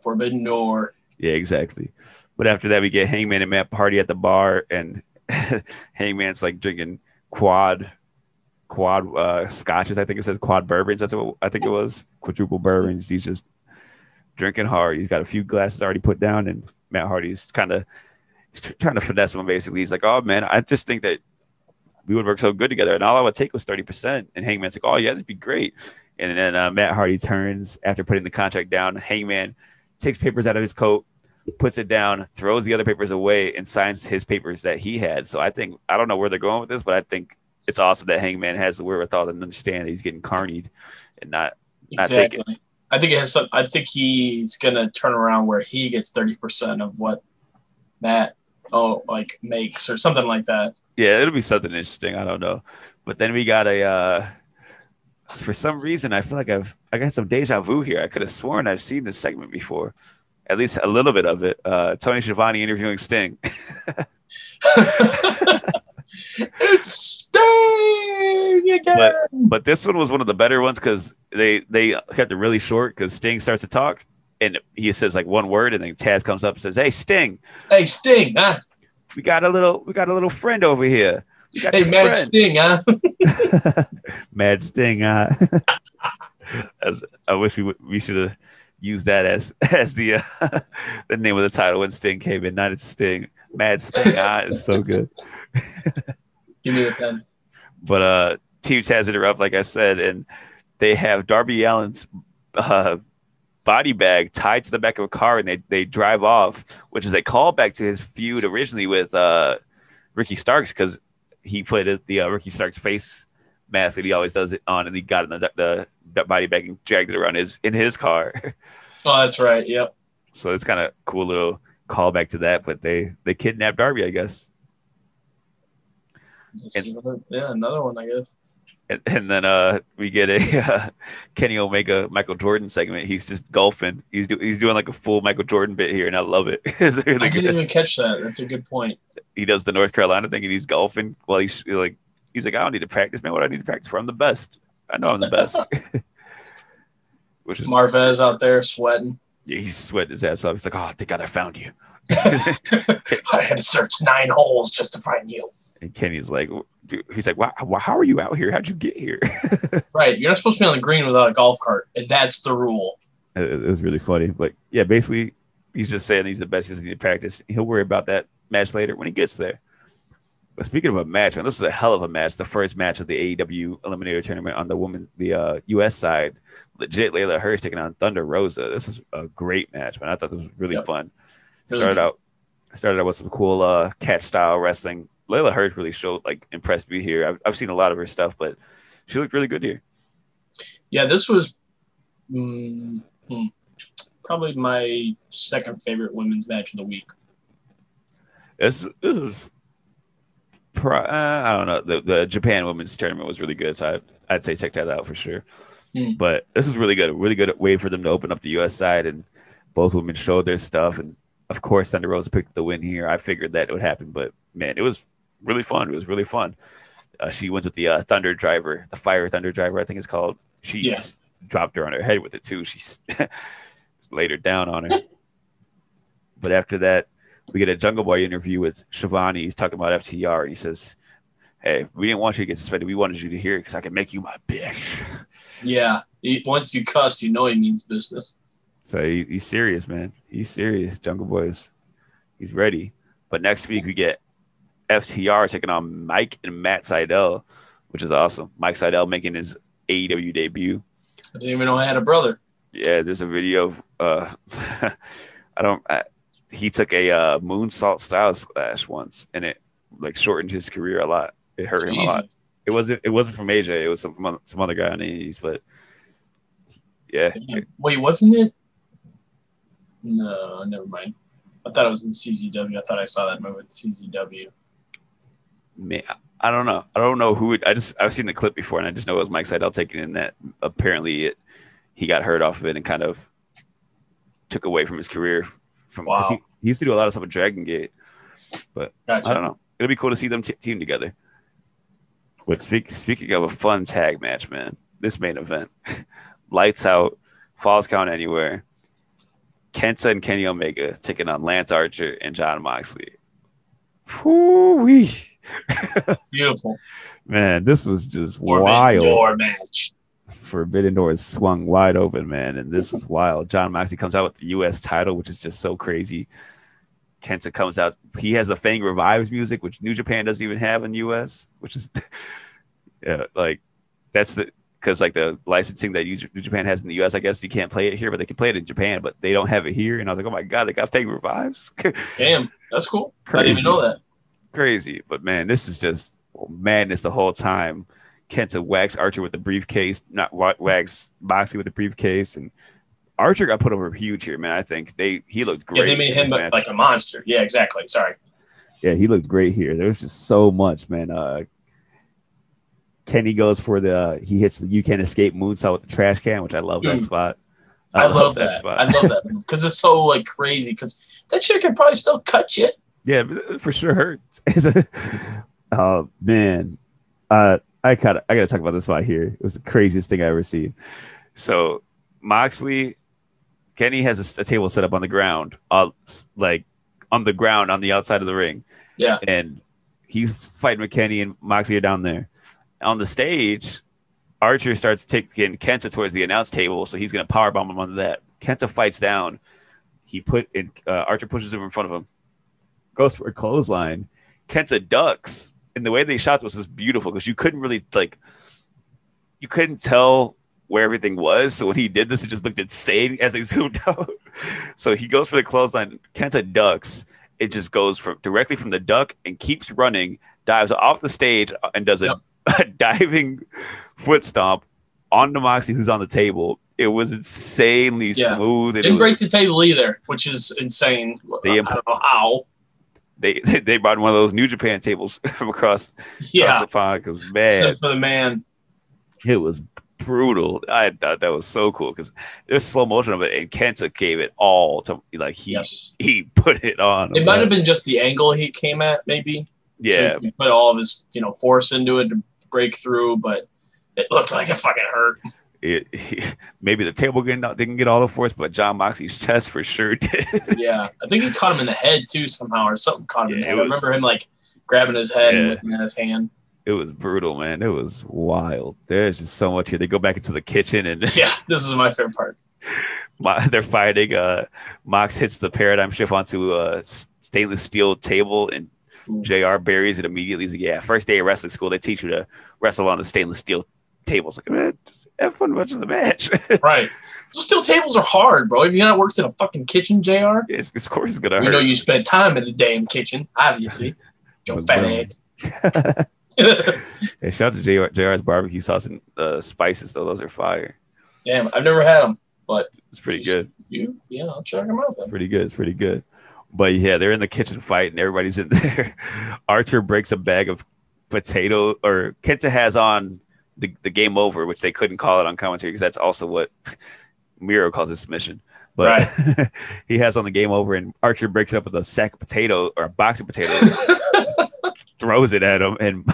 Forbidden Door. Yeah, exactly. But after that, we get Hangman and Matt Hardy at the bar, and *laughs* Hangman's like drinking quad, quad uh, scotches. I think it says quad bourbons. That's what I think it was. Quadruple bourbons. He's just drinking hard. He's got a few glasses already put down, and Matt Hardy's kind of trying to finesse him. Basically, he's like, "Oh man, I just think that we would work so good together, and all I would take was thirty percent." And Hangman's like, "Oh yeah, that'd be great." And then uh, Matt Hardy turns after putting the contract down. Hangman takes papers out of his coat, puts it down, throws the other papers away, and signs his papers that he had. So I think I don't know where they're going with this, but I think it's awesome that Hangman has the wherewithal to understand that he's getting carnied and not. Not take it. I think it has some. I think he's gonna turn around where he gets thirty percent of what Matt oh like makes or something like that. Yeah, it'll be something interesting. I don't know, but then we got a. uh For some reason, I feel like I've I got some deja vu here. I could have sworn I've seen this segment before. at least a little bit of it. Uh, Tony Schiavone interviewing Sting. *laughs* it's Sting again. but this one was one of the better ones because they they kept it really short because Sting starts to talk and he says like one word and then Taz comes up and says, "Hey Sting, hey Sting, huh? we got a little we got a little friend over here. We got Hey Mad friend." Sting, huh? *laughs* Mad Sting. Uh, *laughs* as I wish we would, we should have used that as *laughs* as the uh, the name of the title when Sting came in. Not it's Sting. Mad Sting. Uh, it's so good. Give me the pen. But uh, Team Taz interrupt, like I said, and they have Darby Allin's uh, body bag tied to the back of a car, and they they drive off, which is a callback to his feud originally with uh, Ricky Starks because he put the uh, Ricky Starks face mask that he always does it on, and he got in the, the, the body bag and dragged it around his in his car. *laughs* Oh, that's right. Yep. so it's kind of cool little callback to that. But they they kidnapped Darby, I guess. Just another, yeah, another one, I guess. And, and then uh we get a *laughs* uh, Kenny Omega Michael Jordan segment. He's just golfing. He's do, he's doing like a full Michael Jordan bit here, and I love it. *laughs* really I didn't good. even catch that. That's a good point. He does the North Carolina thing, and he's golfing while he's like he's like I don't need to practice, man. What do I need to practice for? I'm the best. I know I'm the best. *laughs* Which is Marvez out there sweating. yeah, he's sweating his ass off. He's like, oh, thank God I found you. I had to search nine holes just to find you. And Kenny's like, he's like, wow, how are you out here? How'd you get here? *laughs* Right. You're not supposed to be on the green without a golf cart. And that's the rule. It, it was really funny. But yeah, basically, he's just saying he's the best. he's need to practice. He'll worry about that match later when he gets there. But speaking of a match, man, this is a hell of a match. The first match of the AEW Eliminator Tournament on the woman, the uh, U.S. side. Legit, Layla Hirsch taking on Thunder Rosa. This was a great match, man. I thought this was really Yep. fun. Really started good. out, started out with some cool uh, catch style wrestling. Layla Hirsch really showed, like, impressed me here. I've, I've seen a lot of her stuff, but she looked really good here. Yeah, this was mm, hmm, probably my second favorite women's match of the week. This this is pro, uh, I don't know. The, the Japan women's tournament was really good, so I'd, I'd say check that out for sure. Hmm. But this is really good. A really good way for them to open up the U.S. side, and both women showed their stuff. And of course, Thunder Rosa picked the win here. I figured that would happen, but man, it was really fun. It was really fun. Uh, she went with the uh, Thunder Driver, the Fire Thunder Driver, I think it's called. She Yeah. just dropped her on her head with it too. She *laughs* laid her down on her. *laughs* but after that, we get a Jungle Boy interview with Schiavone. He's talking about FTR, and he says, "Hey, we didn't want you to get suspended. We wanted you to hear it because I can make you my bitch." Yeah. He, once you cuss, you know he means business. So he, he's serious, man. He's serious. Jungle Boy is he's ready. But next week we get FTR taking on Mike and Matt Sydal, which is awesome. Mike Sydal making his AEW debut. I didn't even know I had a brother. Yeah, there's a video of uh, *laughs* I don't. I, he took a uh, moonsault style slash once, and it like shortened his career a lot. It hurt him a lot. It wasn't. It wasn't from Asia. It was some from some other guy on the but yeah, Damn. Wait, wasn't it? No, never mind. I thought it was in CZW. I thought I saw that move at CZW. Man, I don't know. I don't know who. It, I just I've seen the clip before, and I just know it was Mike Sydal taking in that. Apparently, it he got hurt off of it and kind of took away from his career. from Wow. he, he used to do a lot of stuff with Dragon Gate. But I don't know. It'll be cool to see them t- team together. But speak, speaking of a fun tag match, man, this main event, *laughs* lights out, falls count anywhere. Kenta and Kenny Omega taking on Lance Archer and Jon Moxley. Whoo-wee. Beautiful. Man, this was just Forbidden wild. Door match. Forbidden Door is swung wide open, man, and this was wild. Jon Moxley comes out with the U.S. title, which is just so crazy. Kenta comes out. He has the Fang Revives music, which New Japan doesn't even have in the U.S., which is *laughs* yeah, like that's the because like the licensing that New Japan has in the U.S. I guess you can't play it here, but they can play it in Japan, but they don't have it here. And I was like, oh my god, they got Fang Revives, *laughs* Damn, that's cool. I didn't even Crazy. know that. Crazy. But man, this is just madness the whole time. Kenta wax Archer with the briefcase, not wa- wax Moxley with the briefcase, and Archer got put over huge here, man. I think they he looked great. Yeah, they made him match. like a monster. Yeah, exactly. Sorry. yeah, he looked great here. There was just so much, man. Uh, Kenny goes for the uh, he hits the you can't escape moonsault with the trash can, which I love that Mm. spot. I, love, that. spot. I love that because it's so like crazy. Because that shit could probably still cut you. Yeah, *laughs* for sure hurts. *laughs* oh man, uh, I kind of I gotta talk about this spot here. It was the craziest thing I ever seen. So Moxley, Kenny has a, a table set up on the ground, uh, like on the ground on the outside of the ring. Yeah. and he's fighting with Kenny and Moxley are down there. On the stage, Archer starts taking Kenta towards the announce table, so he's gonna power bomb him onto that. Kenta fights down. He put in uh, Archer pushes him in front of him, goes for a clothesline. Kenta ducks, and the way they shot was just beautiful because you couldn't really like, you couldn't tell where everything was. So when he did this, it just looked insane as they *laughs* zoomed out. so he goes for the clothesline. Kenta ducks. It just goes from directly from the duck and keeps running, dives off the stage uh, and does a, Yep. *laughs* a diving foot stomp on Moxie who's on the table. It was insanely Yeah. smooth. It Didn't was, break the table either, which is insane. They I don't know how. They *laughs* they brought one of those New Japan tables *laughs* from across, across the pond because man, except for the man. it was brutal. I thought that was so cool because there's slow motion of it, and Kenta gave it all to like he Yes, he *laughs* put it on. it might have been just the angle he came at, maybe. yeah. So he put all of his you know force into it to break through, but it looked like it fucking hurt. It, *laughs* maybe the table didn't, didn't get all the force, but Jon Moxley's chest for sure did. Yeah, I think he *laughs* caught him in the head too somehow, or something caught him. in the Yeah, I was- remember him like grabbing his head and Yeah. looking at his hand. it was brutal, man. It was wild. There's just so much here. They go back into the kitchen and *laughs* Yeah, this is my favorite part. Mo- they're fighting. Uh, Mox hits the paradigm shift onto a stainless steel table, and. Jr. buries it immediately. He's like, "Yeah, first day of wrestling school, they teach you to wrestle on a stainless steel table." It's like, man, just have fun watching the match. *laughs* Right. Steel tables are hard, bro. Have you not worked in a fucking kitchen, Jr.? it's, of course, it's gonna We hurt. know you spent time in the damn kitchen, obviously. *laughs* But, fat egg. *laughs* Hey, shout out to JR, JR's barbecue sauce and uh, spices, though. Those are fire. Damn, I've never had them, but It's pretty good. you, yeah, I'll check them out It's pretty good. It's pretty good. But yeah, they're in the kitchen fight and everybody's in there. Archer breaks a bag of potato, or Kenta has on the, the game over, which they couldn't call it on commentary because that's also what *laughs* Miro calls his submission. But *laughs* he has on the game over, and Archer breaks it up with a sack of potato or a box of potatoes, *laughs* throws it at him, and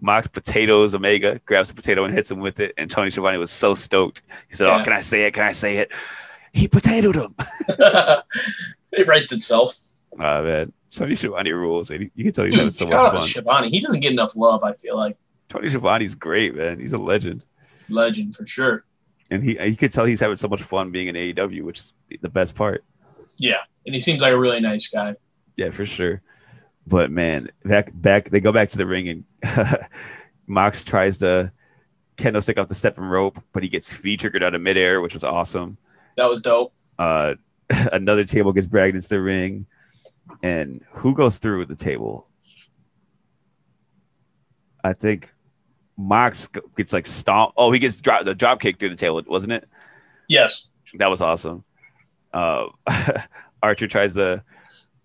Mox potatoes Omega grabs a potato and hits him with it. And Tony Schiavone was so stoked. He said, "Oh, can I say it? Can I say it?" He potatoed him. it writes itself. Oh man, Tony Schiavone rules. and You can tell he's having so much fun. Schiavone. He doesn't get enough love, I feel like. Tony Schiavone's great, man. He's a legend, Legend for sure. and he you could tell he's having so much fun being in AEW, which is the best part. Yeah. And he seems like a really nice guy. Yeah, for sure. But man, back back they go back to the ring and *laughs* Mox tries to kendo stick off the stepping rope, but he gets V triggered out of midair, which was awesome. That was dope. Uh, *laughs* another table gets dragged into the ring, and who goes through with the table? I think Mox gets like stomp. Oh, he gets drop the drop kick through the table, wasn't it? Yes. That was awesome. Uh, *laughs* Archer tries to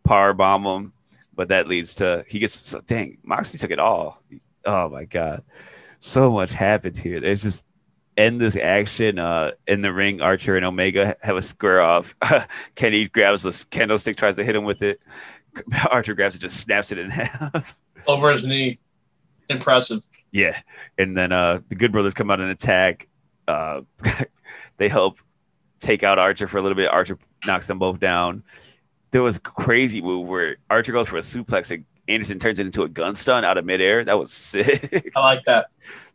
power bomb him, but that leads to he gets so, dang. Moxley took it all. Oh my god, so much happened here. There's just endless action uh, in the ring. Archer and Omega have a square off. *laughs* Kenny grabs the candlestick, tries to hit him with it. *laughs* Archer grabs it, just snaps it in half. Over his knee. Impressive. Yeah, and then uh, the Good Brothers come out and attack. Uh, *laughs* they help take out Archer for a little bit. Archer knocks them both down. There was a crazy move where Archer goes for a suplex and Anderson turns it into a gun stun out of midair. That was *laughs* sick. I like that.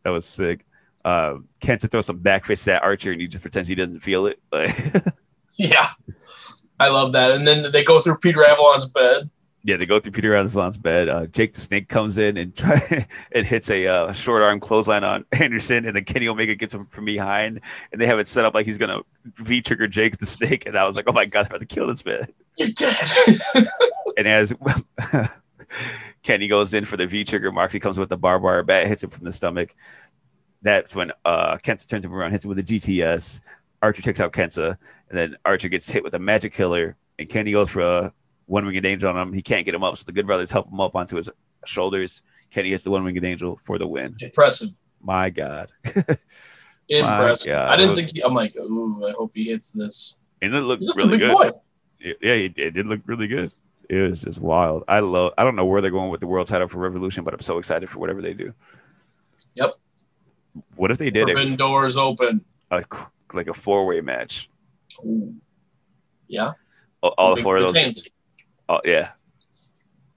that was sick. Uh, Kenta throws some back fists at Archer and he just pretends he doesn't feel it. *laughs* Yeah. I love that. And then they go through Peter Avalon's bed. Yeah, they go through Peter Avalon's bed. Uh, Jake the Snake comes in and try *laughs* and hits a uh, short arm clothesline on *laughs* Anderson, and then Kenny Omega gets him from behind, and they have it set up like he's gonna V trigger Jake the Snake, and I was like, oh my god, they're about to kill this man. You're dead. *laughs* And as Kenny goes in for the V trigger, Moxie comes with the barbed wire bat, hits him from the stomach. That's when uh, Kenta turns him around, hits him with a GTS. Archer takes out Kenta, and then Archer gets hit with a magic killer, and Kenny goes for a one winged angel on him. He can't get him up, so the Good Brothers help him up onto his shoulders. Kenny hits the one winged angel for the win. Impressive. My God. *laughs* Impressive. God. I didn't think he, I'm like, ooh, I hope he hits this. And it looked really good. boy. Yeah, yeah, it, it did look really good. It was just wild. I love. I don't know where they're going with the world title for Revolution, but I'm so excited for whatever they do. Yep. What if they did Forbidden a, doors open. a like a four way match? Ooh. Yeah. All, all four of those. retains. Oh yeah.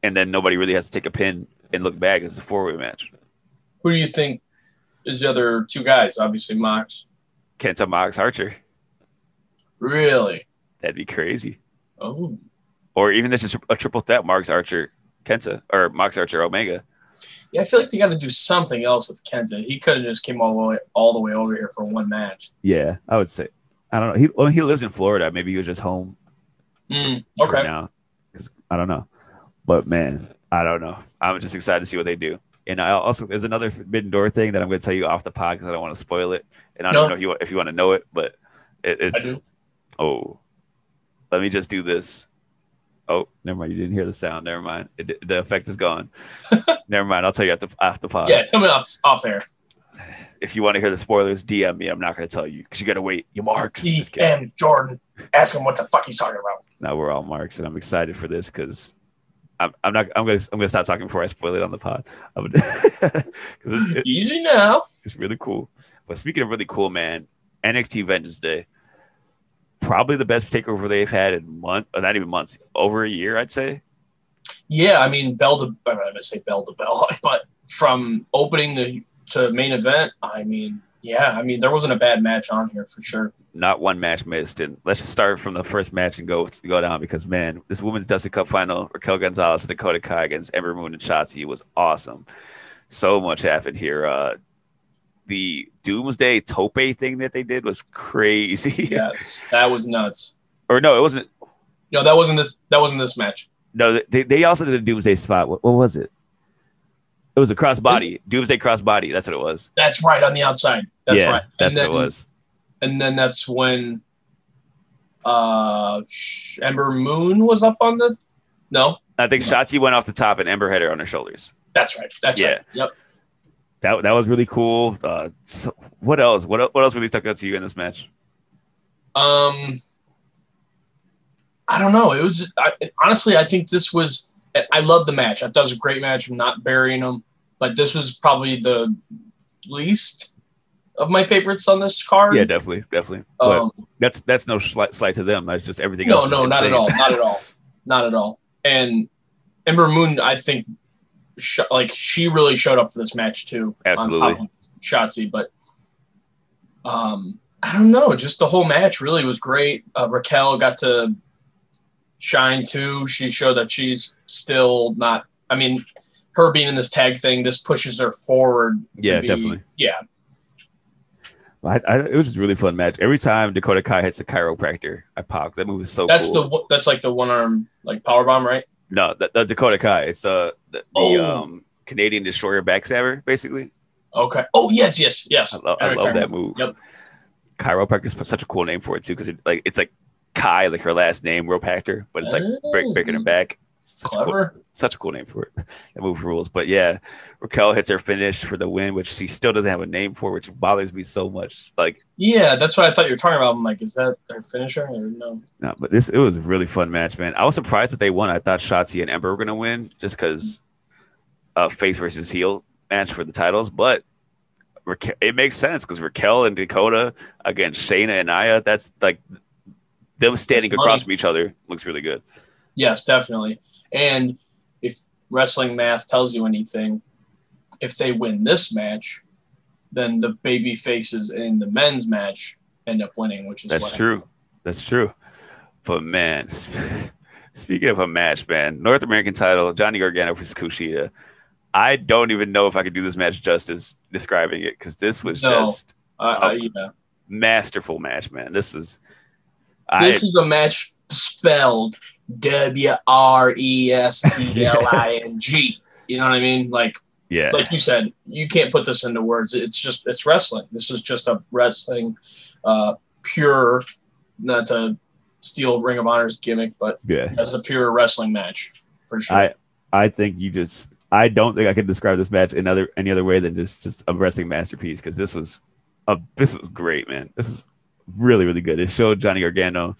And then nobody really has to take a pin and look back. It's a four way match. Who do you think is the other two guys? Obviously, Mox. Kenta Mox Archer. Really? That'd be crazy. Oh. Or even just a, a triple threat Mox Archer Kenta or Mox Archer Omega. Yeah, I feel like they got to do something else with Kenta. He could have just came all the way all the way over here for one match. Yeah, I would say. I don't know. He well, he lives in Florida. Maybe he was just home Mm, okay. now. I don't know. But man, I don't know. I'm just excited to see what they do. And I also there's another forbidden door thing that I'm going to tell you off the pod because I don't want to spoil it. And I don't No. know if you want- if you want to know it, but it, it's oh, let me just do this. Oh, never mind. You didn't hear the sound. Never mind. It, the effect is gone. *laughs* never mind. I'll tell you at the after pod. Yeah, tell me off off air. If you want to hear the spoilers, DM me. I'm not going to tell you because you got to wait. You marks. DM Jordan. Ask him what the fuck he's talking about. Now we're all marks, and I'm excited for this because I'm, I'm not. I'm gonna. I'm gonna stop talking before I spoil it on the pod. *laughs* It's, it- Easy now. it's really cool. But speaking of really cool, man, NXT Vengeance Day, probably the best takeover they've had in month, or not even months, over a year, I'd say. Yeah, I mean, bell to I'm to say bell to bell, *laughs* but from opening the to main event, I mean, yeah, I mean, there wasn't a bad match on here for sure. Not one match missed, and let's just start from the first match and go go down because man, this women's Dusty Cup final, Raquel Gonzalez Dakota Kai against Ember Moon and Shotzi was awesome. So much happened here. Uh, the Doomsday Tope thing that they did was crazy. *laughs* Yes, that was nuts. or no, it wasn't. No, that wasn't this. That wasn't this match. No, they, they also did a Doomsday spot. What, what was it? It was a crossbody. Doomsday crossbody. That's what it was. That's right on the outside. That's yeah, right. that's and then, what it was. And then that's when uh Ember Moon was up on the. No, I think Shotzi went off the top and Ember had her on her shoulders. that's right. That's Yeah. right. Yep. That that was really cool. Uh, so what else? What what else really stuck out to you in this match? Um, I don't know. It was I, honestly, I think this was. I love the match. I thought it was a great match. I'm not burying them, but this was probably the least of my favorites on this card. Yeah, definitely, definitely. Um, that's that's no slight, slight to them. That's just everything. no, else no, not at all. Not at *laughs* all. Not at all. And Ember Moon, I think, sh- like she really showed up for this match too. Absolutely. Shotzi, but um, I don't know. Just the whole match really was great. Uh, Raquel got to shine too. She showed that she's still not. I mean, her being in this tag thing, this pushes her forward. to Yeah, be- definitely. Yeah, I, I, it was just a really fun match. Every time Dakota Kai hits the chiropractor, I pop. That move is so that's cool. the that's like the one arm like power bomb, right? no, the, the Dakota Kai. It's the the, the Oh. um, Canadian destroyer backstabber, basically. Okay. Oh yes, yes, yes. I love, I love that move. Yep. Chiropractor is such a cool name for it too, because it, like it's like Kai, like her last name, Ropactor, but it's like break, breaking her back. Such a, cool, such a cool name for it. that move rules. But yeah, Raquel hits her finish for the win, which she still doesn't have a name for, which bothers me so much. Like, Yeah, that's what I thought you were talking about. I'm like, is that their finisher or no? no, but this it was a really fun match, man. I was surprised that they won. I thought Shotzi and Ember were gonna win just because uh face versus heel match for the titles, but Raquel, it makes sense because Raquel and Dakota against Shayna and Nia, that's like them standing Money. across from each other looks really good. Yes, definitely. And if wrestling math tells you anything, if they win this match, then the baby faces in the men's match end up winning, which is That's true. That's true. But man, *laughs* speaking of a match, man, North American title, Johnny Gargano versus Kushida. I don't even know if I could do this match justice describing it because this was No. just Uh, uh, yeah. masterful match, man. This was I This is a match spelled W R E S T L I N G. You know what I mean? Like yeah. like you said, you can't put this into words. It's just it's wrestling. This is just a wrestling, uh, pure, not to steal Ring of Honor's gimmick, but yeah. as a pure wrestling match for sure. I I think you just I don't think I could describe this match in other any other way than just just a wrestling masterpiece because this was a this was great, man. This is really really good. It showed Johnny Gargano.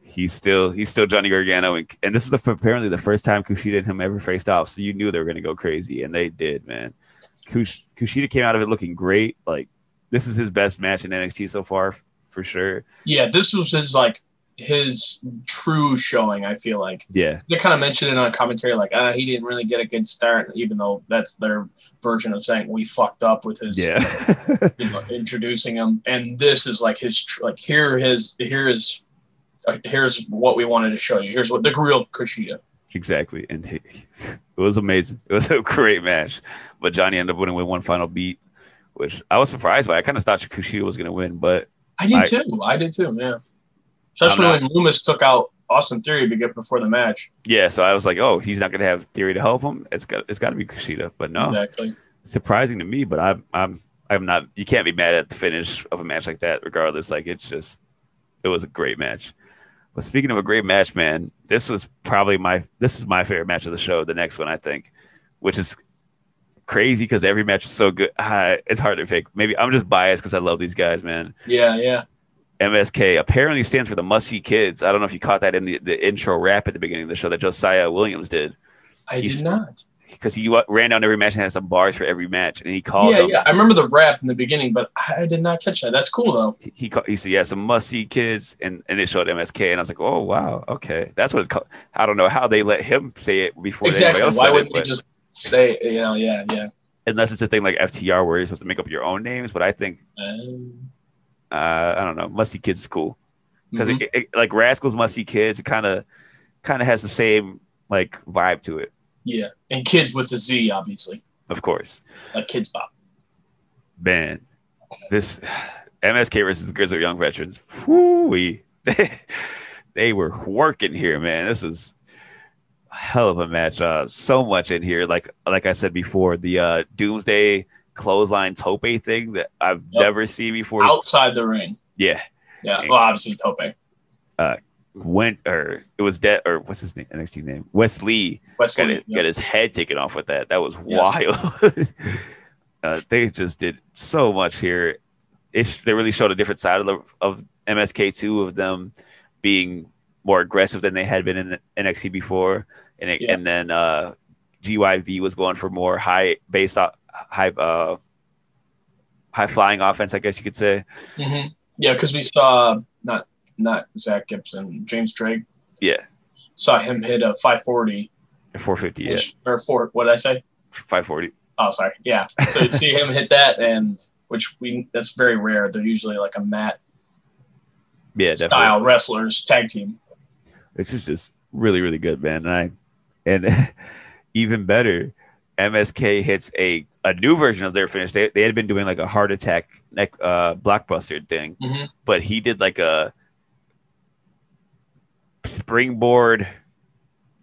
He's still he's still Johnny Gargano, and, and this is the, apparently the first time Kushida and him ever faced off. So you knew they were gonna go crazy, and they did, man. Kush, Kushida came out of it looking great. Like this is his best match in NXT so far, f- for sure. Yeah, this was his like his true showing. I feel like Yeah, they kind of mentioned it on commentary, like ah, he didn't really get a good start, even though that's their version of saying we fucked up with his yeah, you know, introducing him. And this is like his tr- like here his here is uh, here's what we wanted to show you. Here's what the real Kushida. exactly. And he, it was amazing. It was a great match, but Johnny ended up winning with one final beat, which I was surprised by. I kind of thought Kushida was gonna win, but I did I- too. I did too. Yeah. Especially when Lumis took out Austin Theory to get before the match. yeah. So I was like, oh, he's not gonna have Theory to help him. It's got it's got to be Kushida, but no. Exactly. surprising to me, but I'm I'm I'm not. You can't be mad at the finish of a match like that, regardless. Like it's just, it was a great match. But speaking of a great match, man, this was probably my this is my favorite match of the show. The next one, I think, which is crazy because every match is so good. Ah, *sighs* it's hard to pick. Maybe I'm just biased because I love these guys, man. Yeah, yeah. MSK apparently stands for the Must See Kids. I don't know if you caught that in the, the intro rap at the beginning of the show that Josiah Williams did I He's- did not. because he ran down every match and had some bars for every match, and he called Yeah, them. yeah. I remember the rap in the beginning, but I did not catch that. That's cool though. he he, called, he said, "Yeah, some must see kids," and and it showed MSK, and I was like, "Oh wow, okay, that's what it's called." I don't know how they let him say it before exactly. anybody else Why wouldn't it, you just say, it, you know, yeah, yeah. unless it's a thing like FTR where you're supposed to make up your own names. But I think Um, uh, I don't know, must see kids is cool because mhm. it, it, like Rascals must see kids. It kind of kind of has the same like vibe to it, yeah, and kids with a Z, obviously, of course. like Kidz Bop. Man, this *sighs* MSK versus the Grizzly Young Veterans. Whoo-wee. They, *laughs* they were working here, man. This was a hell of a match. Uh, so much in here. Like like I said before, the uh, Doomsday clothesline tope thing that I've Yep. never seen before. Outside the ring. Yeah, Yeah, well, obviously Tope. went or it was dead or what's his name? NXT name Wes Lee got, Wes Lee. it, yeah. got his head taken off with that. That was Yes. wild. *laughs* uh, they just did so much here. It, they really showed a different side of the, of MSK two of them being more aggressive than they had been in the NXT before, and it, Yeah. and then uh, GYV was going for more high based off high uh, high flying offense, I guess you could say. Mhm. Yeah, because we saw not not Zach Gibson, James Drake Yeah, saw him hit a 540 four fifty, yeah, or four. What did I say? five forty. Oh, sorry. Yeah. So you see him hit that, and which we that's very rare. They're usually like a mat Yeah, definitely. style wrestlers tag team. It's just, just really, really good, man. And I and *laughs* even better, MSK hits a a new version of their finish. They, they had been doing like a heart attack neck uh blockbuster thing, Mhm. but he did like a springboard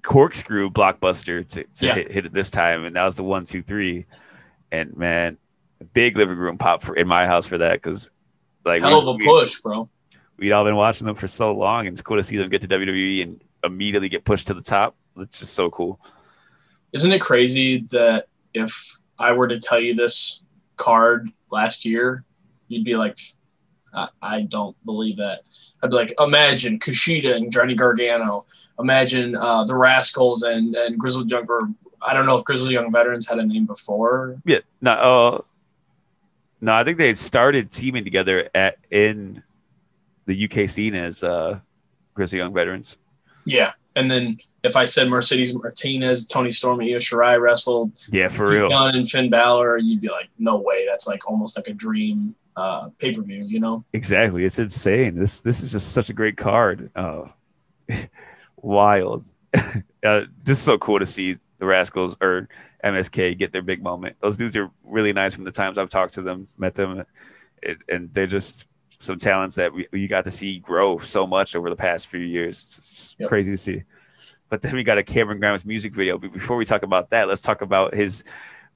corkscrew blockbuster to, to Yeah. hit, hit it this time, and that was the one, two, three. And man, big living room pop for in my house for that because like Hell we- of a we- push, bro. we'd all been watching them for so long, and it's cool to see them get to WWE and immediately get pushed to the top. It's just so cool. Isn't it crazy that if I were to tell you this card last year, you'd be like, I, I don't believe that. I'd be like, imagine Kushida and Johnny Gargano. Imagine uh, the Rascals and, and Grizzly Young, or I don't know if Grizzly Young Veterans had a name before. Yeah, no, uh, no, I think they had started teaming together at in the UK scene as uh, Grizzly Young Veterans. Yeah. And then if I said Mercedes Martinez, Toni Storm, and Io Shirai wrestled, Yeah, for real. Dunne and Finn Balor, you'd be like, no way. That's like almost like a dream uh, pay per view, you know? Exactly. It's insane. This this is just such a great card. Oh, *laughs* wild. *laughs* uh, just so cool to see the Rascals or MSK get their big moment. Those dudes are really nice from the times I've talked to them, met them, it, and they're just some talents that we, you got to see grow so much over the past few years. It's, it's Yep. crazy to see. But then we got a Cameron Grimes music video. But before we talk about that, let's talk about his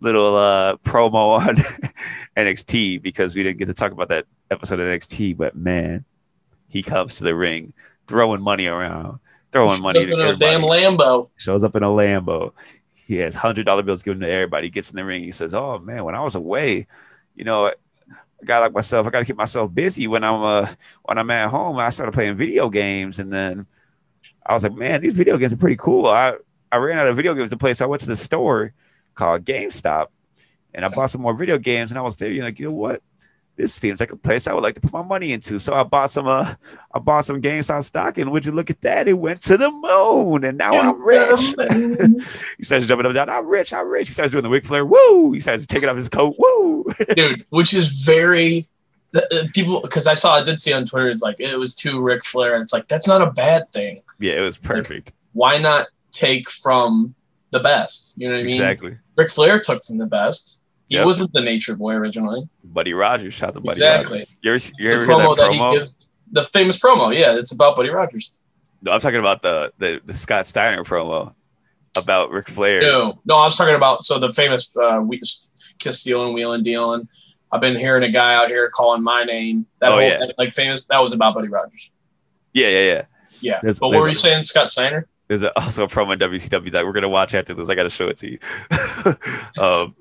little uh, promo on *laughs* NXT because we didn't get to talk about that episode of NXT. But man, he comes to the ring throwing money around, throwing money to Up in a everybody. damn Lambo. Shows up in a Lambo. He has hundred dollar bills given to everybody. He gets in the ring. He says, "Oh man, when I was away, you know, a guy like myself, I got to keep myself busy when I'm uh when I'm at home. I started playing video games, and then I was like, man, these video games are pretty cool. I I ran out of video games to play, so I went to the store called GameStop, and I bought some more video games. And I was there, you know, like, you know what? This seems like a place I would like to put my money into. So I bought some uh I bought some GameStop stock, and would you look at that? It went to the moon, and now I'm rich. *laughs* he starts jumping up and down. I'm rich. I'm rich. He starts doing the Ric Flair. Woo! He starts taking off his coat. Woo! *laughs* dude, which is very the, uh, people because I saw I did see on Twitter it's like it was too Ric Flair and it's like that's not a bad thing. Yeah, it was perfect. Why not take from the best? You know what I mean? Exactly. Ric Flair took from the best. He Yep. wasn't the Nature Boy originally. Buddy Rogers. shot the Buddy Exactly. Rogers. You ever, you The ever hear promo that that, he gives, the famous promo, yeah, it's about Buddy Rogers. No, I'm talking about the, the the Scott Steiner promo about Ric Flair. No, no, I was talking about so the famous uh, we, kiss stealing, wheeling, dealing. I've been hearing a guy out here calling my name. That Oh, whole yeah. like famous. That was about Buddy Rogers. Yeah, yeah, yeah. Yeah. There's- but what were you a- saying, Scott Steiner? There's a, also a promo in WCW that we're gonna watch after this. I gotta show it to you. *laughs* um,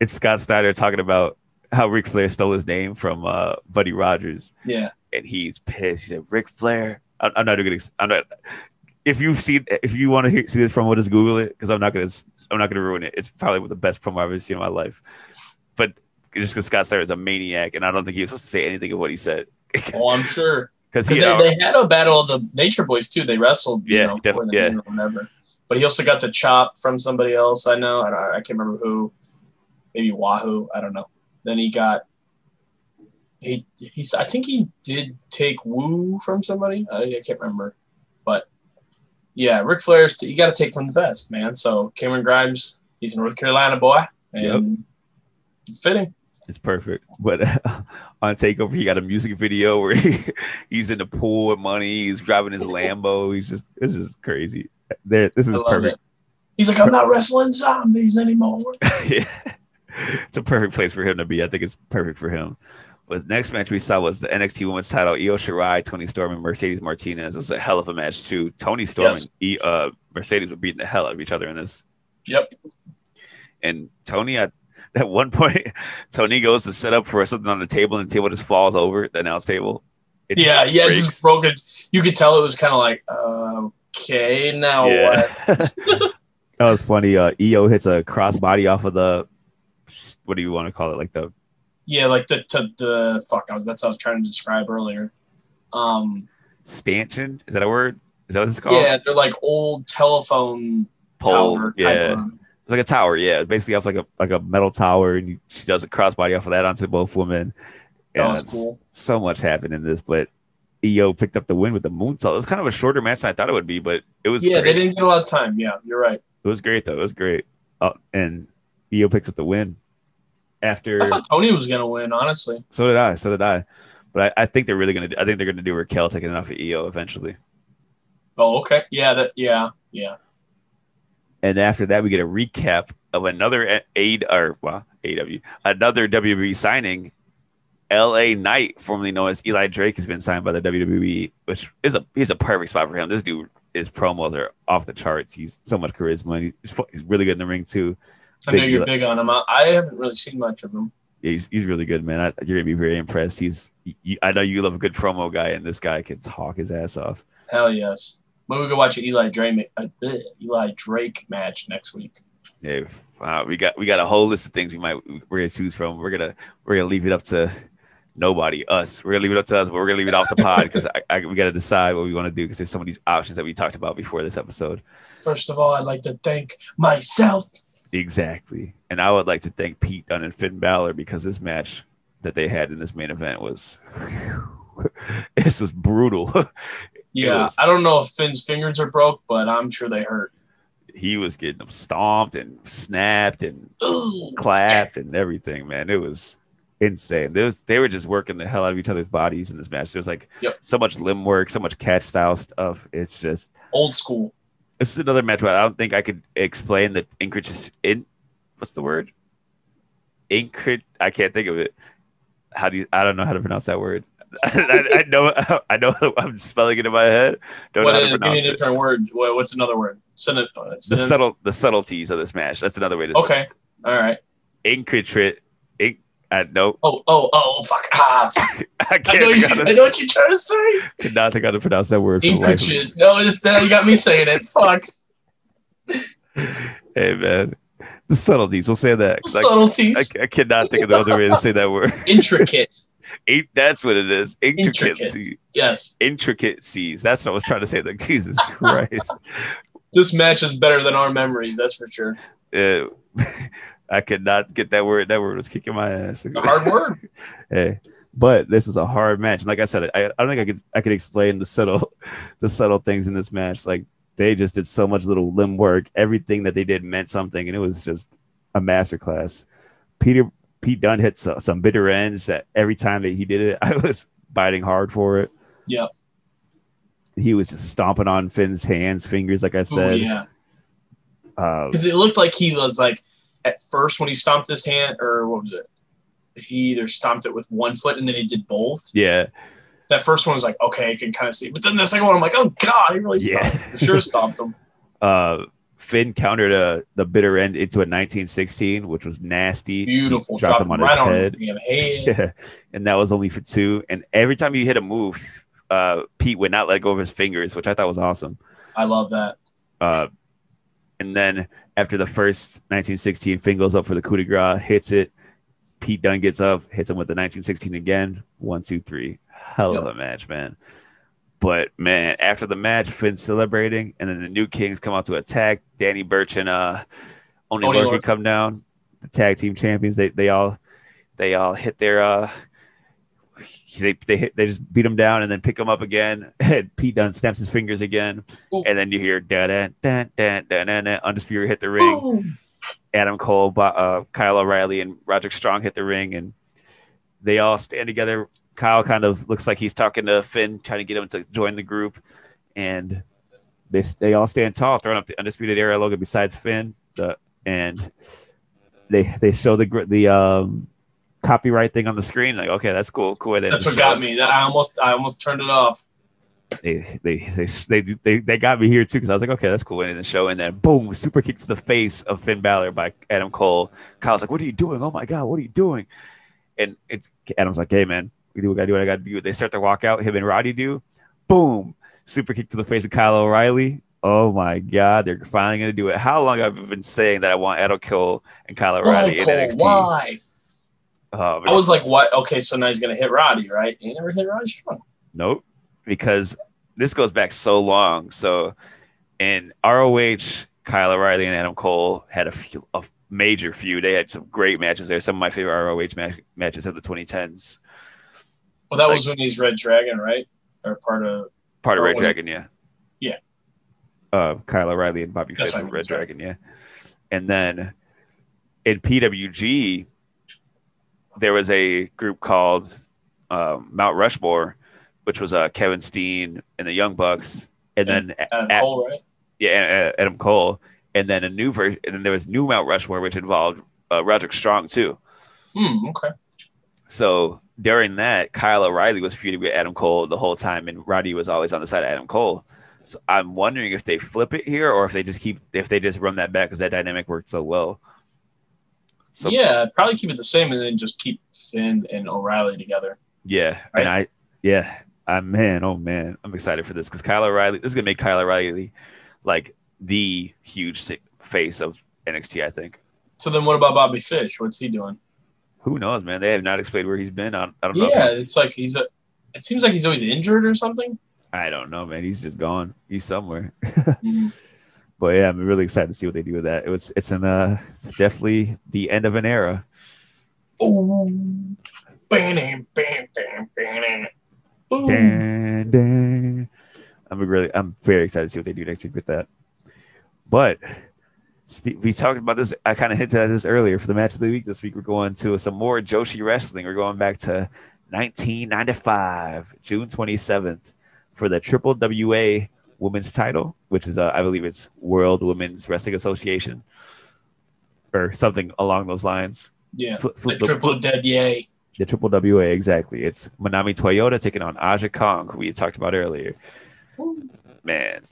it's Scott Steiner talking about how Ric Flair stole his name from uh, Buddy Rogers, Yeah. and he's pissed. He said, "Ric Flair." I'm, I'm not gonna. I'm not. If you see, if you want to hear, see this promo, just Google it because I'm not gonna. I'm not gonna ruin it. It's probably the best promo I've ever seen in my life. But just because Scott Steiner is a maniac, and I don't think he was supposed to say anything of what he said. *laughs* Oh, I'm sure. Because Because he, they, uh, they had a battle of the Nature Boys too. They wrestled, you Yeah, know, def- yeah. whatever. But he also got the chop from somebody else. I know. I, don't, I can't remember who. Maybe Wahoo. I don't know. Then he got. He he's. I think he did take Woo from somebody. I, I can't remember, but yeah, Ric Flair's. You got to take from the best, man. So Cameron Grimes, he's a North Carolina boy, and it's fitting. It's perfect. But *laughs* on Takeover, he got a music video *laughs* where he, he's in the pool with money. He's driving his Lambo. He's just this is crazy. There, this is perfect. it. He's like, I'm not wrestling zombies anymore. *laughs* yeah. It's a perfect place for him to be. I think it's perfect for him. But the next match we saw was the NXT Women's Title: Io Shirai, Toni Storm, and Mercedes Martinez. It was a hell of a match too. Toni Storm Yes. and e, uh, Mercedes were beating the hell out of each other in this. Yep. And Toni, at, *laughs* at one point, Toni goes to set up for something on the table, and the table just falls over the announce table. It Yeah, yeah, it just broke it. You could tell it was kind of like, okay, now what? *laughs* *laughs* that was funny. Uh, Io hits a crossbody off of the what do you want to call it? Like the Yeah, like the to the fuck. I was that's what I was trying to describe earlier. Um, stanchion. Is that a word? Is that what it's called? yeah, they're like old telephone Pole. tower type Yeah, of. It's like a tower. Yeah, basically off like a like a metal tower, and you, she does a crossbody off of that onto both women. That was cool. So much happened in this, but Io picked up the win with the moonsault. It was kind of a shorter match than I thought it would be, but it was Yeah, great. they didn't get a lot of time. Yeah, you're right. It was great though. It was great. Uh, and Io picks up the win. After I thought Toni was gonna win. Honestly, so did I. So did I. But I, I think they're really gonna. do- I think they're gonna do Raquel taking it off of Io eventually. oh okay, yeah, that yeah, yeah. And after that, we get a recap of another A or well, AW, another WWE signing. L.A. Knight, formerly known as Eli Drake, has been signed by the WWE, which is a he's a perfect spot for him. This dude, his promos are off the charts. He's so much charisma. and He's, he's really good in the ring too. I know you're Eli- big on him. I, I haven't really seen much of him. Yeah, he's he's really good, man. I, you're gonna be very impressed. He's you, I know you love a good promo guy, and this guy can talk his ass off. Hell yes. But we could watch an Eli Drake, uh, Eli Drake match next week. Yeah, uh, we got we got a whole list of things we might we're gonna choose from. We're gonna we're gonna leave it up to nobody, us. We're gonna leave it up to us, but we're gonna leave it off the pod because I, I, we got to decide what we want to do because there's some of these options that we talked about before this episode. First of all, I'd like to thank myself. Exactly, and I would like to thank Pete Dunne and Finn Balor because this match that they had in this main event was *laughs* this was brutal. *laughs* Yeah, was- I don't know if Finn's fingers are broke, but I'm sure they hurt. he was getting them stomped and snapped and *clears throat* clapped and everything, man. It was insane. They, was, they were just working the hell out of each other's bodies in this match. There's like Yep. so much limb work, so much catch style stuff. It's just Old school. this is another match where I don't think I could explain the incrit in what's the word? Incrit I can't think of it. How do you I don't know how to pronounce that word. I, I know I know *laughs* I'm spelling it in my head. Don't What know how is, to pronounce give me a pronounce it. different word. What, what's another word? Uh, The subtle the subtleties of this match. That's another way to say. Okay. All right. Incritrit. Inc, I nope. Oh, oh, oh, fuck. Ah, fuck. *laughs* I I know, you, to- I know what you're trying to say. could not think how to pronounce that word. For the life. Intricate. No, it's, uh, you got me saying it. Fuck. *laughs* Hey man, the subtleties. We'll say that. 'cause I- Subtleties. I, I cannot think of the other way to say that word. Intricate. Eight, that's what it is. Intricate. Intricacies. Yes. Intricacies. That's what I was trying to say. Like Jesus *laughs* Christ. This match is better than our memories, that's for sure. Uh, *laughs* I could not get that word. That word was kicking my ass. A hard word. *laughs* hey, but this was a hard match. And like I said, I, I don't think I could I could explain the subtle the subtle things in this match. Like they just did so much little limb work. Everything that they did meant something, and it was just a masterclass. Peter Pete Dunne hit so, some bitter ends that every time that he did it, *laughs* I was biting hard for it. Yep. He was just stomping on Finn's hands, fingers, like I Oh, said. yeah. Because it looked like he was like, at first when he stomped his hand, or what was it? He either stomped it with one foot and then he did both. yeah, That first one was like, okay, I can kind of see. But then the second one, I'm like, oh, God, he really Yeah. stomped. For sure stomped him. *laughs* uh, Finn countered a, the bitter end into a 1916, which was nasty. He Beautiful. dropped Dropped him on right his on head. his head. *laughs* Yeah, and that was only for two. And every time you hit a move, uh, Pete would not let go of his fingers, which I thought was awesome. I love that. Uh, and then after the first 1916, Finn goes up for the coup de grace, hits it. Pete Dunne gets up, hits him with the 1916 again. One, two, three. Hell of a match, man. But man, after the match, Finn's celebrating, and then the new Kings come out to attack. Danny Burch and uh, Only Oney Lorcan Lorcan. come down. The tag team champions. They they all they all hit their uh they they hit, they just beat him down and then pick him up again. *laughs* And Pete Dunne snaps his fingers again, Ooh. and then you hear da da da da da da da. Undisputed hit the ring. Boom. Adam Cole, uh, Kyle O'Reilly, and Roderick Strong hit the ring, and they all stand together. Kyle kind of looks like he's talking to Finn, trying to get him to join the group, and they they all stand tall, throwing up the undisputed era logo besides Finn. The and they they show the the um copyright thing on the screen. Like, okay, that's cool, cool. That's what got me. I almost, I almost turned it off. they they they they, they, they got me here too because I was like, okay, that's cool. And in the show, and then boom, super kick to the face of Finn Balor by Adam Cole. Kyle's like, what are you doing? Oh my god, what are you doing? And it, Adam's like, hey man, do what I gotta do. What I gotta do. They start to walk out. Him and Roddy do. Boom, super kick to the face of Kyle O'Reilly. Oh my god, they're finally gonna do it. How long have I been saying that I want Adam Cole and Kyle O'Reilly in Cole, NXT? why? Oh, I was like, what? Okay, so now he's gonna hit Roddy, right? He never hit Roddy Strong. Nope, because this goes back so long. So in ROH, Kyle O'Reilly and Adam Cole had a, few, a major feud. They had some great matches there. Some of my favorite ROH match, matches of the 2010s. Well, that Like- was when he's Red Dragon, right? Or part of. Part of Oh, Red Dragon, yeah. Yeah. Uh, Kyle O'Reilly and Bobby That's Fish Red right. Dragon, yeah. And then in PWG, there was a group called um, Mount Rushmore, which was uh, Kevin Steen and the Young Bucks, and then Adam at- Cole, right? yeah, uh, Adam Cole, and then a new version, and then there was new Mount Rushmore, which involved uh, Roderick Strong too. Hmm. Okay. So during that, Kyle O'Reilly was feuding with Adam Cole the whole time, and Roddy was always on the side of Adam Cole. So I'm wondering if they flip it here, or if they just keep, if they just run that back because that dynamic worked so well. So yeah, probably keep it the same and then just keep Finn and O'Reilly together. Yeah, and I, yeah, I'm man, oh man, I'm excited for this because Kyle O'Reilly. This is gonna make Kyle O'Reilly like the huge face of NXT. I think. So then, what about Bobby Fish? What's he doing? Who knows, man? They have not explained where he's been. I, I don't know. Yeah, it's like he's a. It seems like he's always injured or something. I don't know, man. He's just gone. He's somewhere. *laughs* Mhm. But yeah, I'm really excited to see what they do with that. It was, it's an uh, definitely the end of an era. Ooh. Bam, bam, bam, bam. Dan, dan. I'm really, I'm very excited to see what they do next week with that. But we talked about this. I kind of hinted at this earlier for the match of the week. This week we're going to some more Joshi wrestling. We're going back to 1995, June 27th, for the Triple WA Women's Title, which is, uh, I believe, it's World Women's Wrestling Association, or something along those lines. Yeah. The flip- flip- triple dead yay. the triple WA exactly. It's Manami Toyota taking on Aja Kong, who we talked about earlier. Man,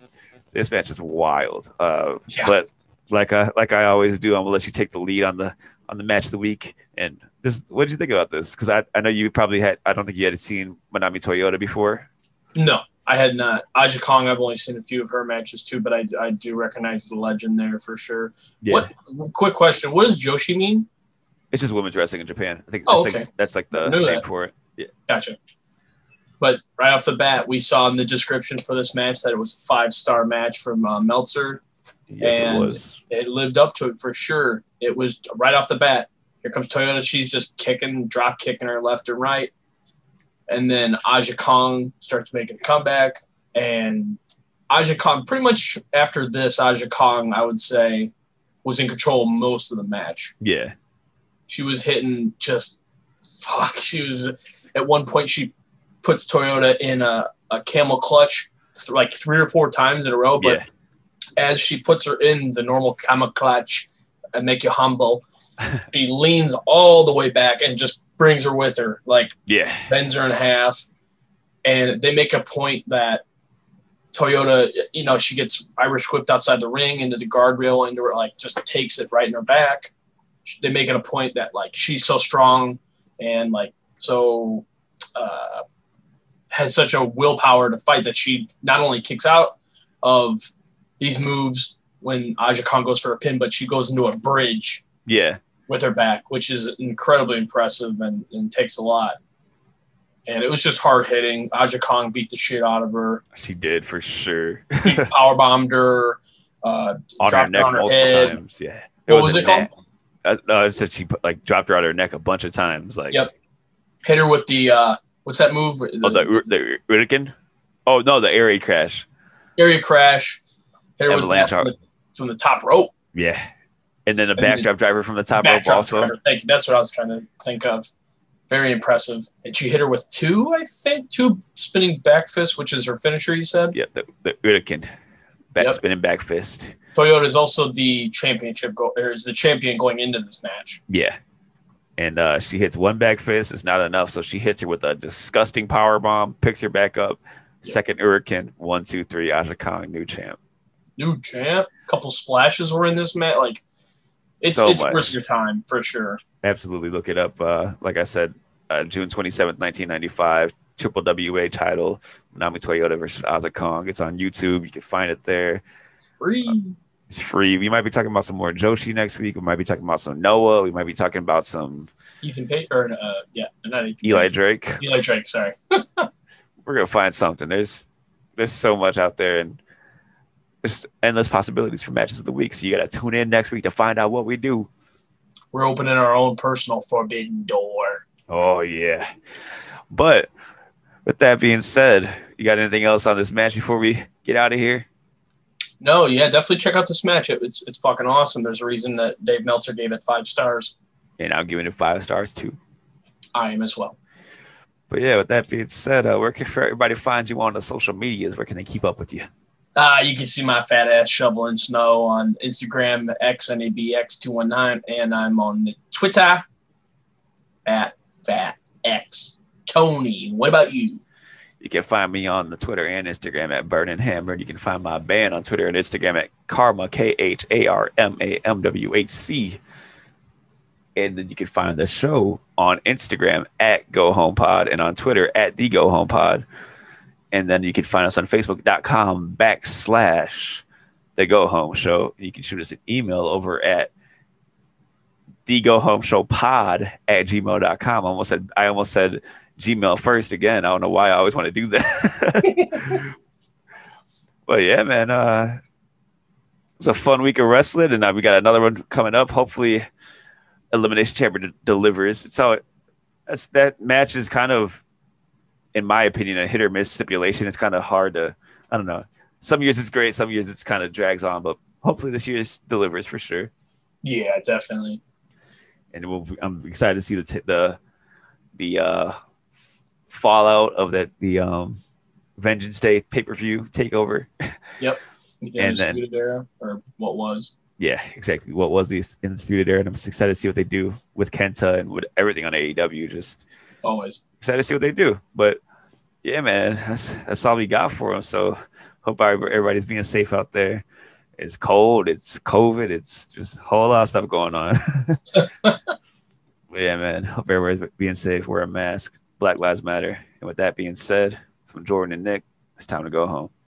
this match is wild. Uh, Yeah. But like I like I always do, I'm gonna let you take the lead on the on the match of the week. And this, what did you think about this? Because I, I know you probably had. I don't think you had seen Manami Toyota before. No, I had not. Aja Kong, I've only seen a few of her matches too, but I, I do recognize the legend there for sure. Yeah, What? Quick question: What does Joshi mean? it's just women's wrestling in Japan. I think Oh, that's, like, okay. that's like the name that. for it. Yeah, Gotcha. But right off the bat, we saw in the description for this match that it was a five star match from uh, Meltzer. Yes, And- it was. It lived up to it for sure. It was right off the bat. Here comes Toyota. She's just kicking, drop kicking her left and right. And then Aja Kong starts making a comeback. And Aja Kong, pretty much after this, Aja Kong, I would say, was in control most of the match. Yeah, She was hitting just fuck. She was at one point she puts Toyota in a, a camel clutch th- like three or four times in a row, but yeah, as she puts her in the normal clutch and make you humble, *laughs* she leans all the way back and just brings her with her, like yeah, bends her in half. And they make a point that Toyota, you know, she gets Irish whipped outside the ring into the guardrail, into her, like just takes it right in her back. They make it a point that like she's so strong and like so uh, has such a willpower to fight that she not only kicks out of these moves when Aja Kong goes for a pin, but she goes into a bridge yeah. with her back, which is incredibly impressive and, and takes a lot. And it was just hard hitting. Aja Kong beat the shit out of her, She did for sure. *laughs* power bombed her, uh, on her neck on her multiple head. times. Yeah. What was wasn't it called? Uh, no, it said she put, like dropped her on her neck a bunch of times. Like, Yep. Hit her with the uh, what's that move? oh, the the Hurricane. Oh no, the raid crash. area crash. With Avalanche from the, from the top rope. Yeah, and then the backdrop driver from the top rope also. driver. Thank you. That's what I was trying to think of. Very impressive. And she hit her with two, I think, two spinning back fists, which is her finisher. You said. Yeah, the the Hurricane. Back Yep. spinning back fist. Toyota is also the championship go- or is the champion going into this match. Yeah. And uh, she hits one back fist. It's not enough. So she hits her with a disgusting power bomb, picks her back up. Second Hurricane. One, two, three. Aja Kong, new champ. New champ, A couple splashes were in this match. Like it's So it's much. worth your time for sure. Absolutely look it up. Uh, like I said, uh, June 27th, 1995. Triple WA title. Nami Toyota versus Aja Kong. It's on YouTube. You can find it there. It's free. It's free. We might be talking about some more Joshi next week. We might be talking about some Noah. We might be talking about some Ethan Page or uh, yeah, not Ethan Eli Drake. Eli Drake. Sorry. *laughs* we're gonna find something. There's there's so much out there and there's endless possibilities for matches of the week. So you gotta tune in next week to find out what we do. We're opening our own personal forbidden door. Oh yeah. But with that being said, you got anything else on this match before we get out of here? No, yeah, definitely check out this match. It, it's it's fucking awesome. There's a reason that Dave Meltzer gave it five stars. And I'm giving it five stars too. I am as well. But yeah, with that being said, uh, where can everybody find you on the social medias? Where can they keep up with you? Uh, you can see my fat ass shoveling snow on Instagram, xnabx219, and I'm on the Twitter at fatx Tony. What about you? You can find me on the Twitter and Instagram at Burning Hammer. You can find my band on Twitter and Instagram at Karma K H A R M A M W H C. And then you can find the show on Instagram at Go Home Pod and on Twitter at The Go Home Pod. And then you can find us on Facebook.com backslash The Go Home Show. You can shoot us an email over at The Go Home Show Pod at gmail.com. I almost said I almost said Gmail first again. I don't know why I always want to do that. *laughs* but yeah, man, uh, it was a fun week of wrestling, and we got another one coming up. Hopefully, Elimination Chamber de- delivers. So that's that match is kind of, in my opinion, a hit or miss stipulation. It's kind of hard to, I don't know. Some years it's great, some years it's kind of drags on, but hopefully this year's delivers for sure. Yeah, definitely. and we'll, I'm excited to see the t- the the uh, fallout of that the um, Vengeance Day pay per view takeover. *laughs* The And then- era, or what was. yeah, exactly. What was the undisputed era? And I'm excited to see what they do with Kenta and with everything on AEW. Just Always. excited to see what they do. But yeah, man, that's that's all we got for them. So hope everybody's being safe out there. It's cold. It's COVID. It's just a whole lot of stuff going on. *laughs* yeah, man. Hope everybody's being safe. Wear a mask. Black Lives Matter. And with that being said, from Jordan and Nick, it's time to go home.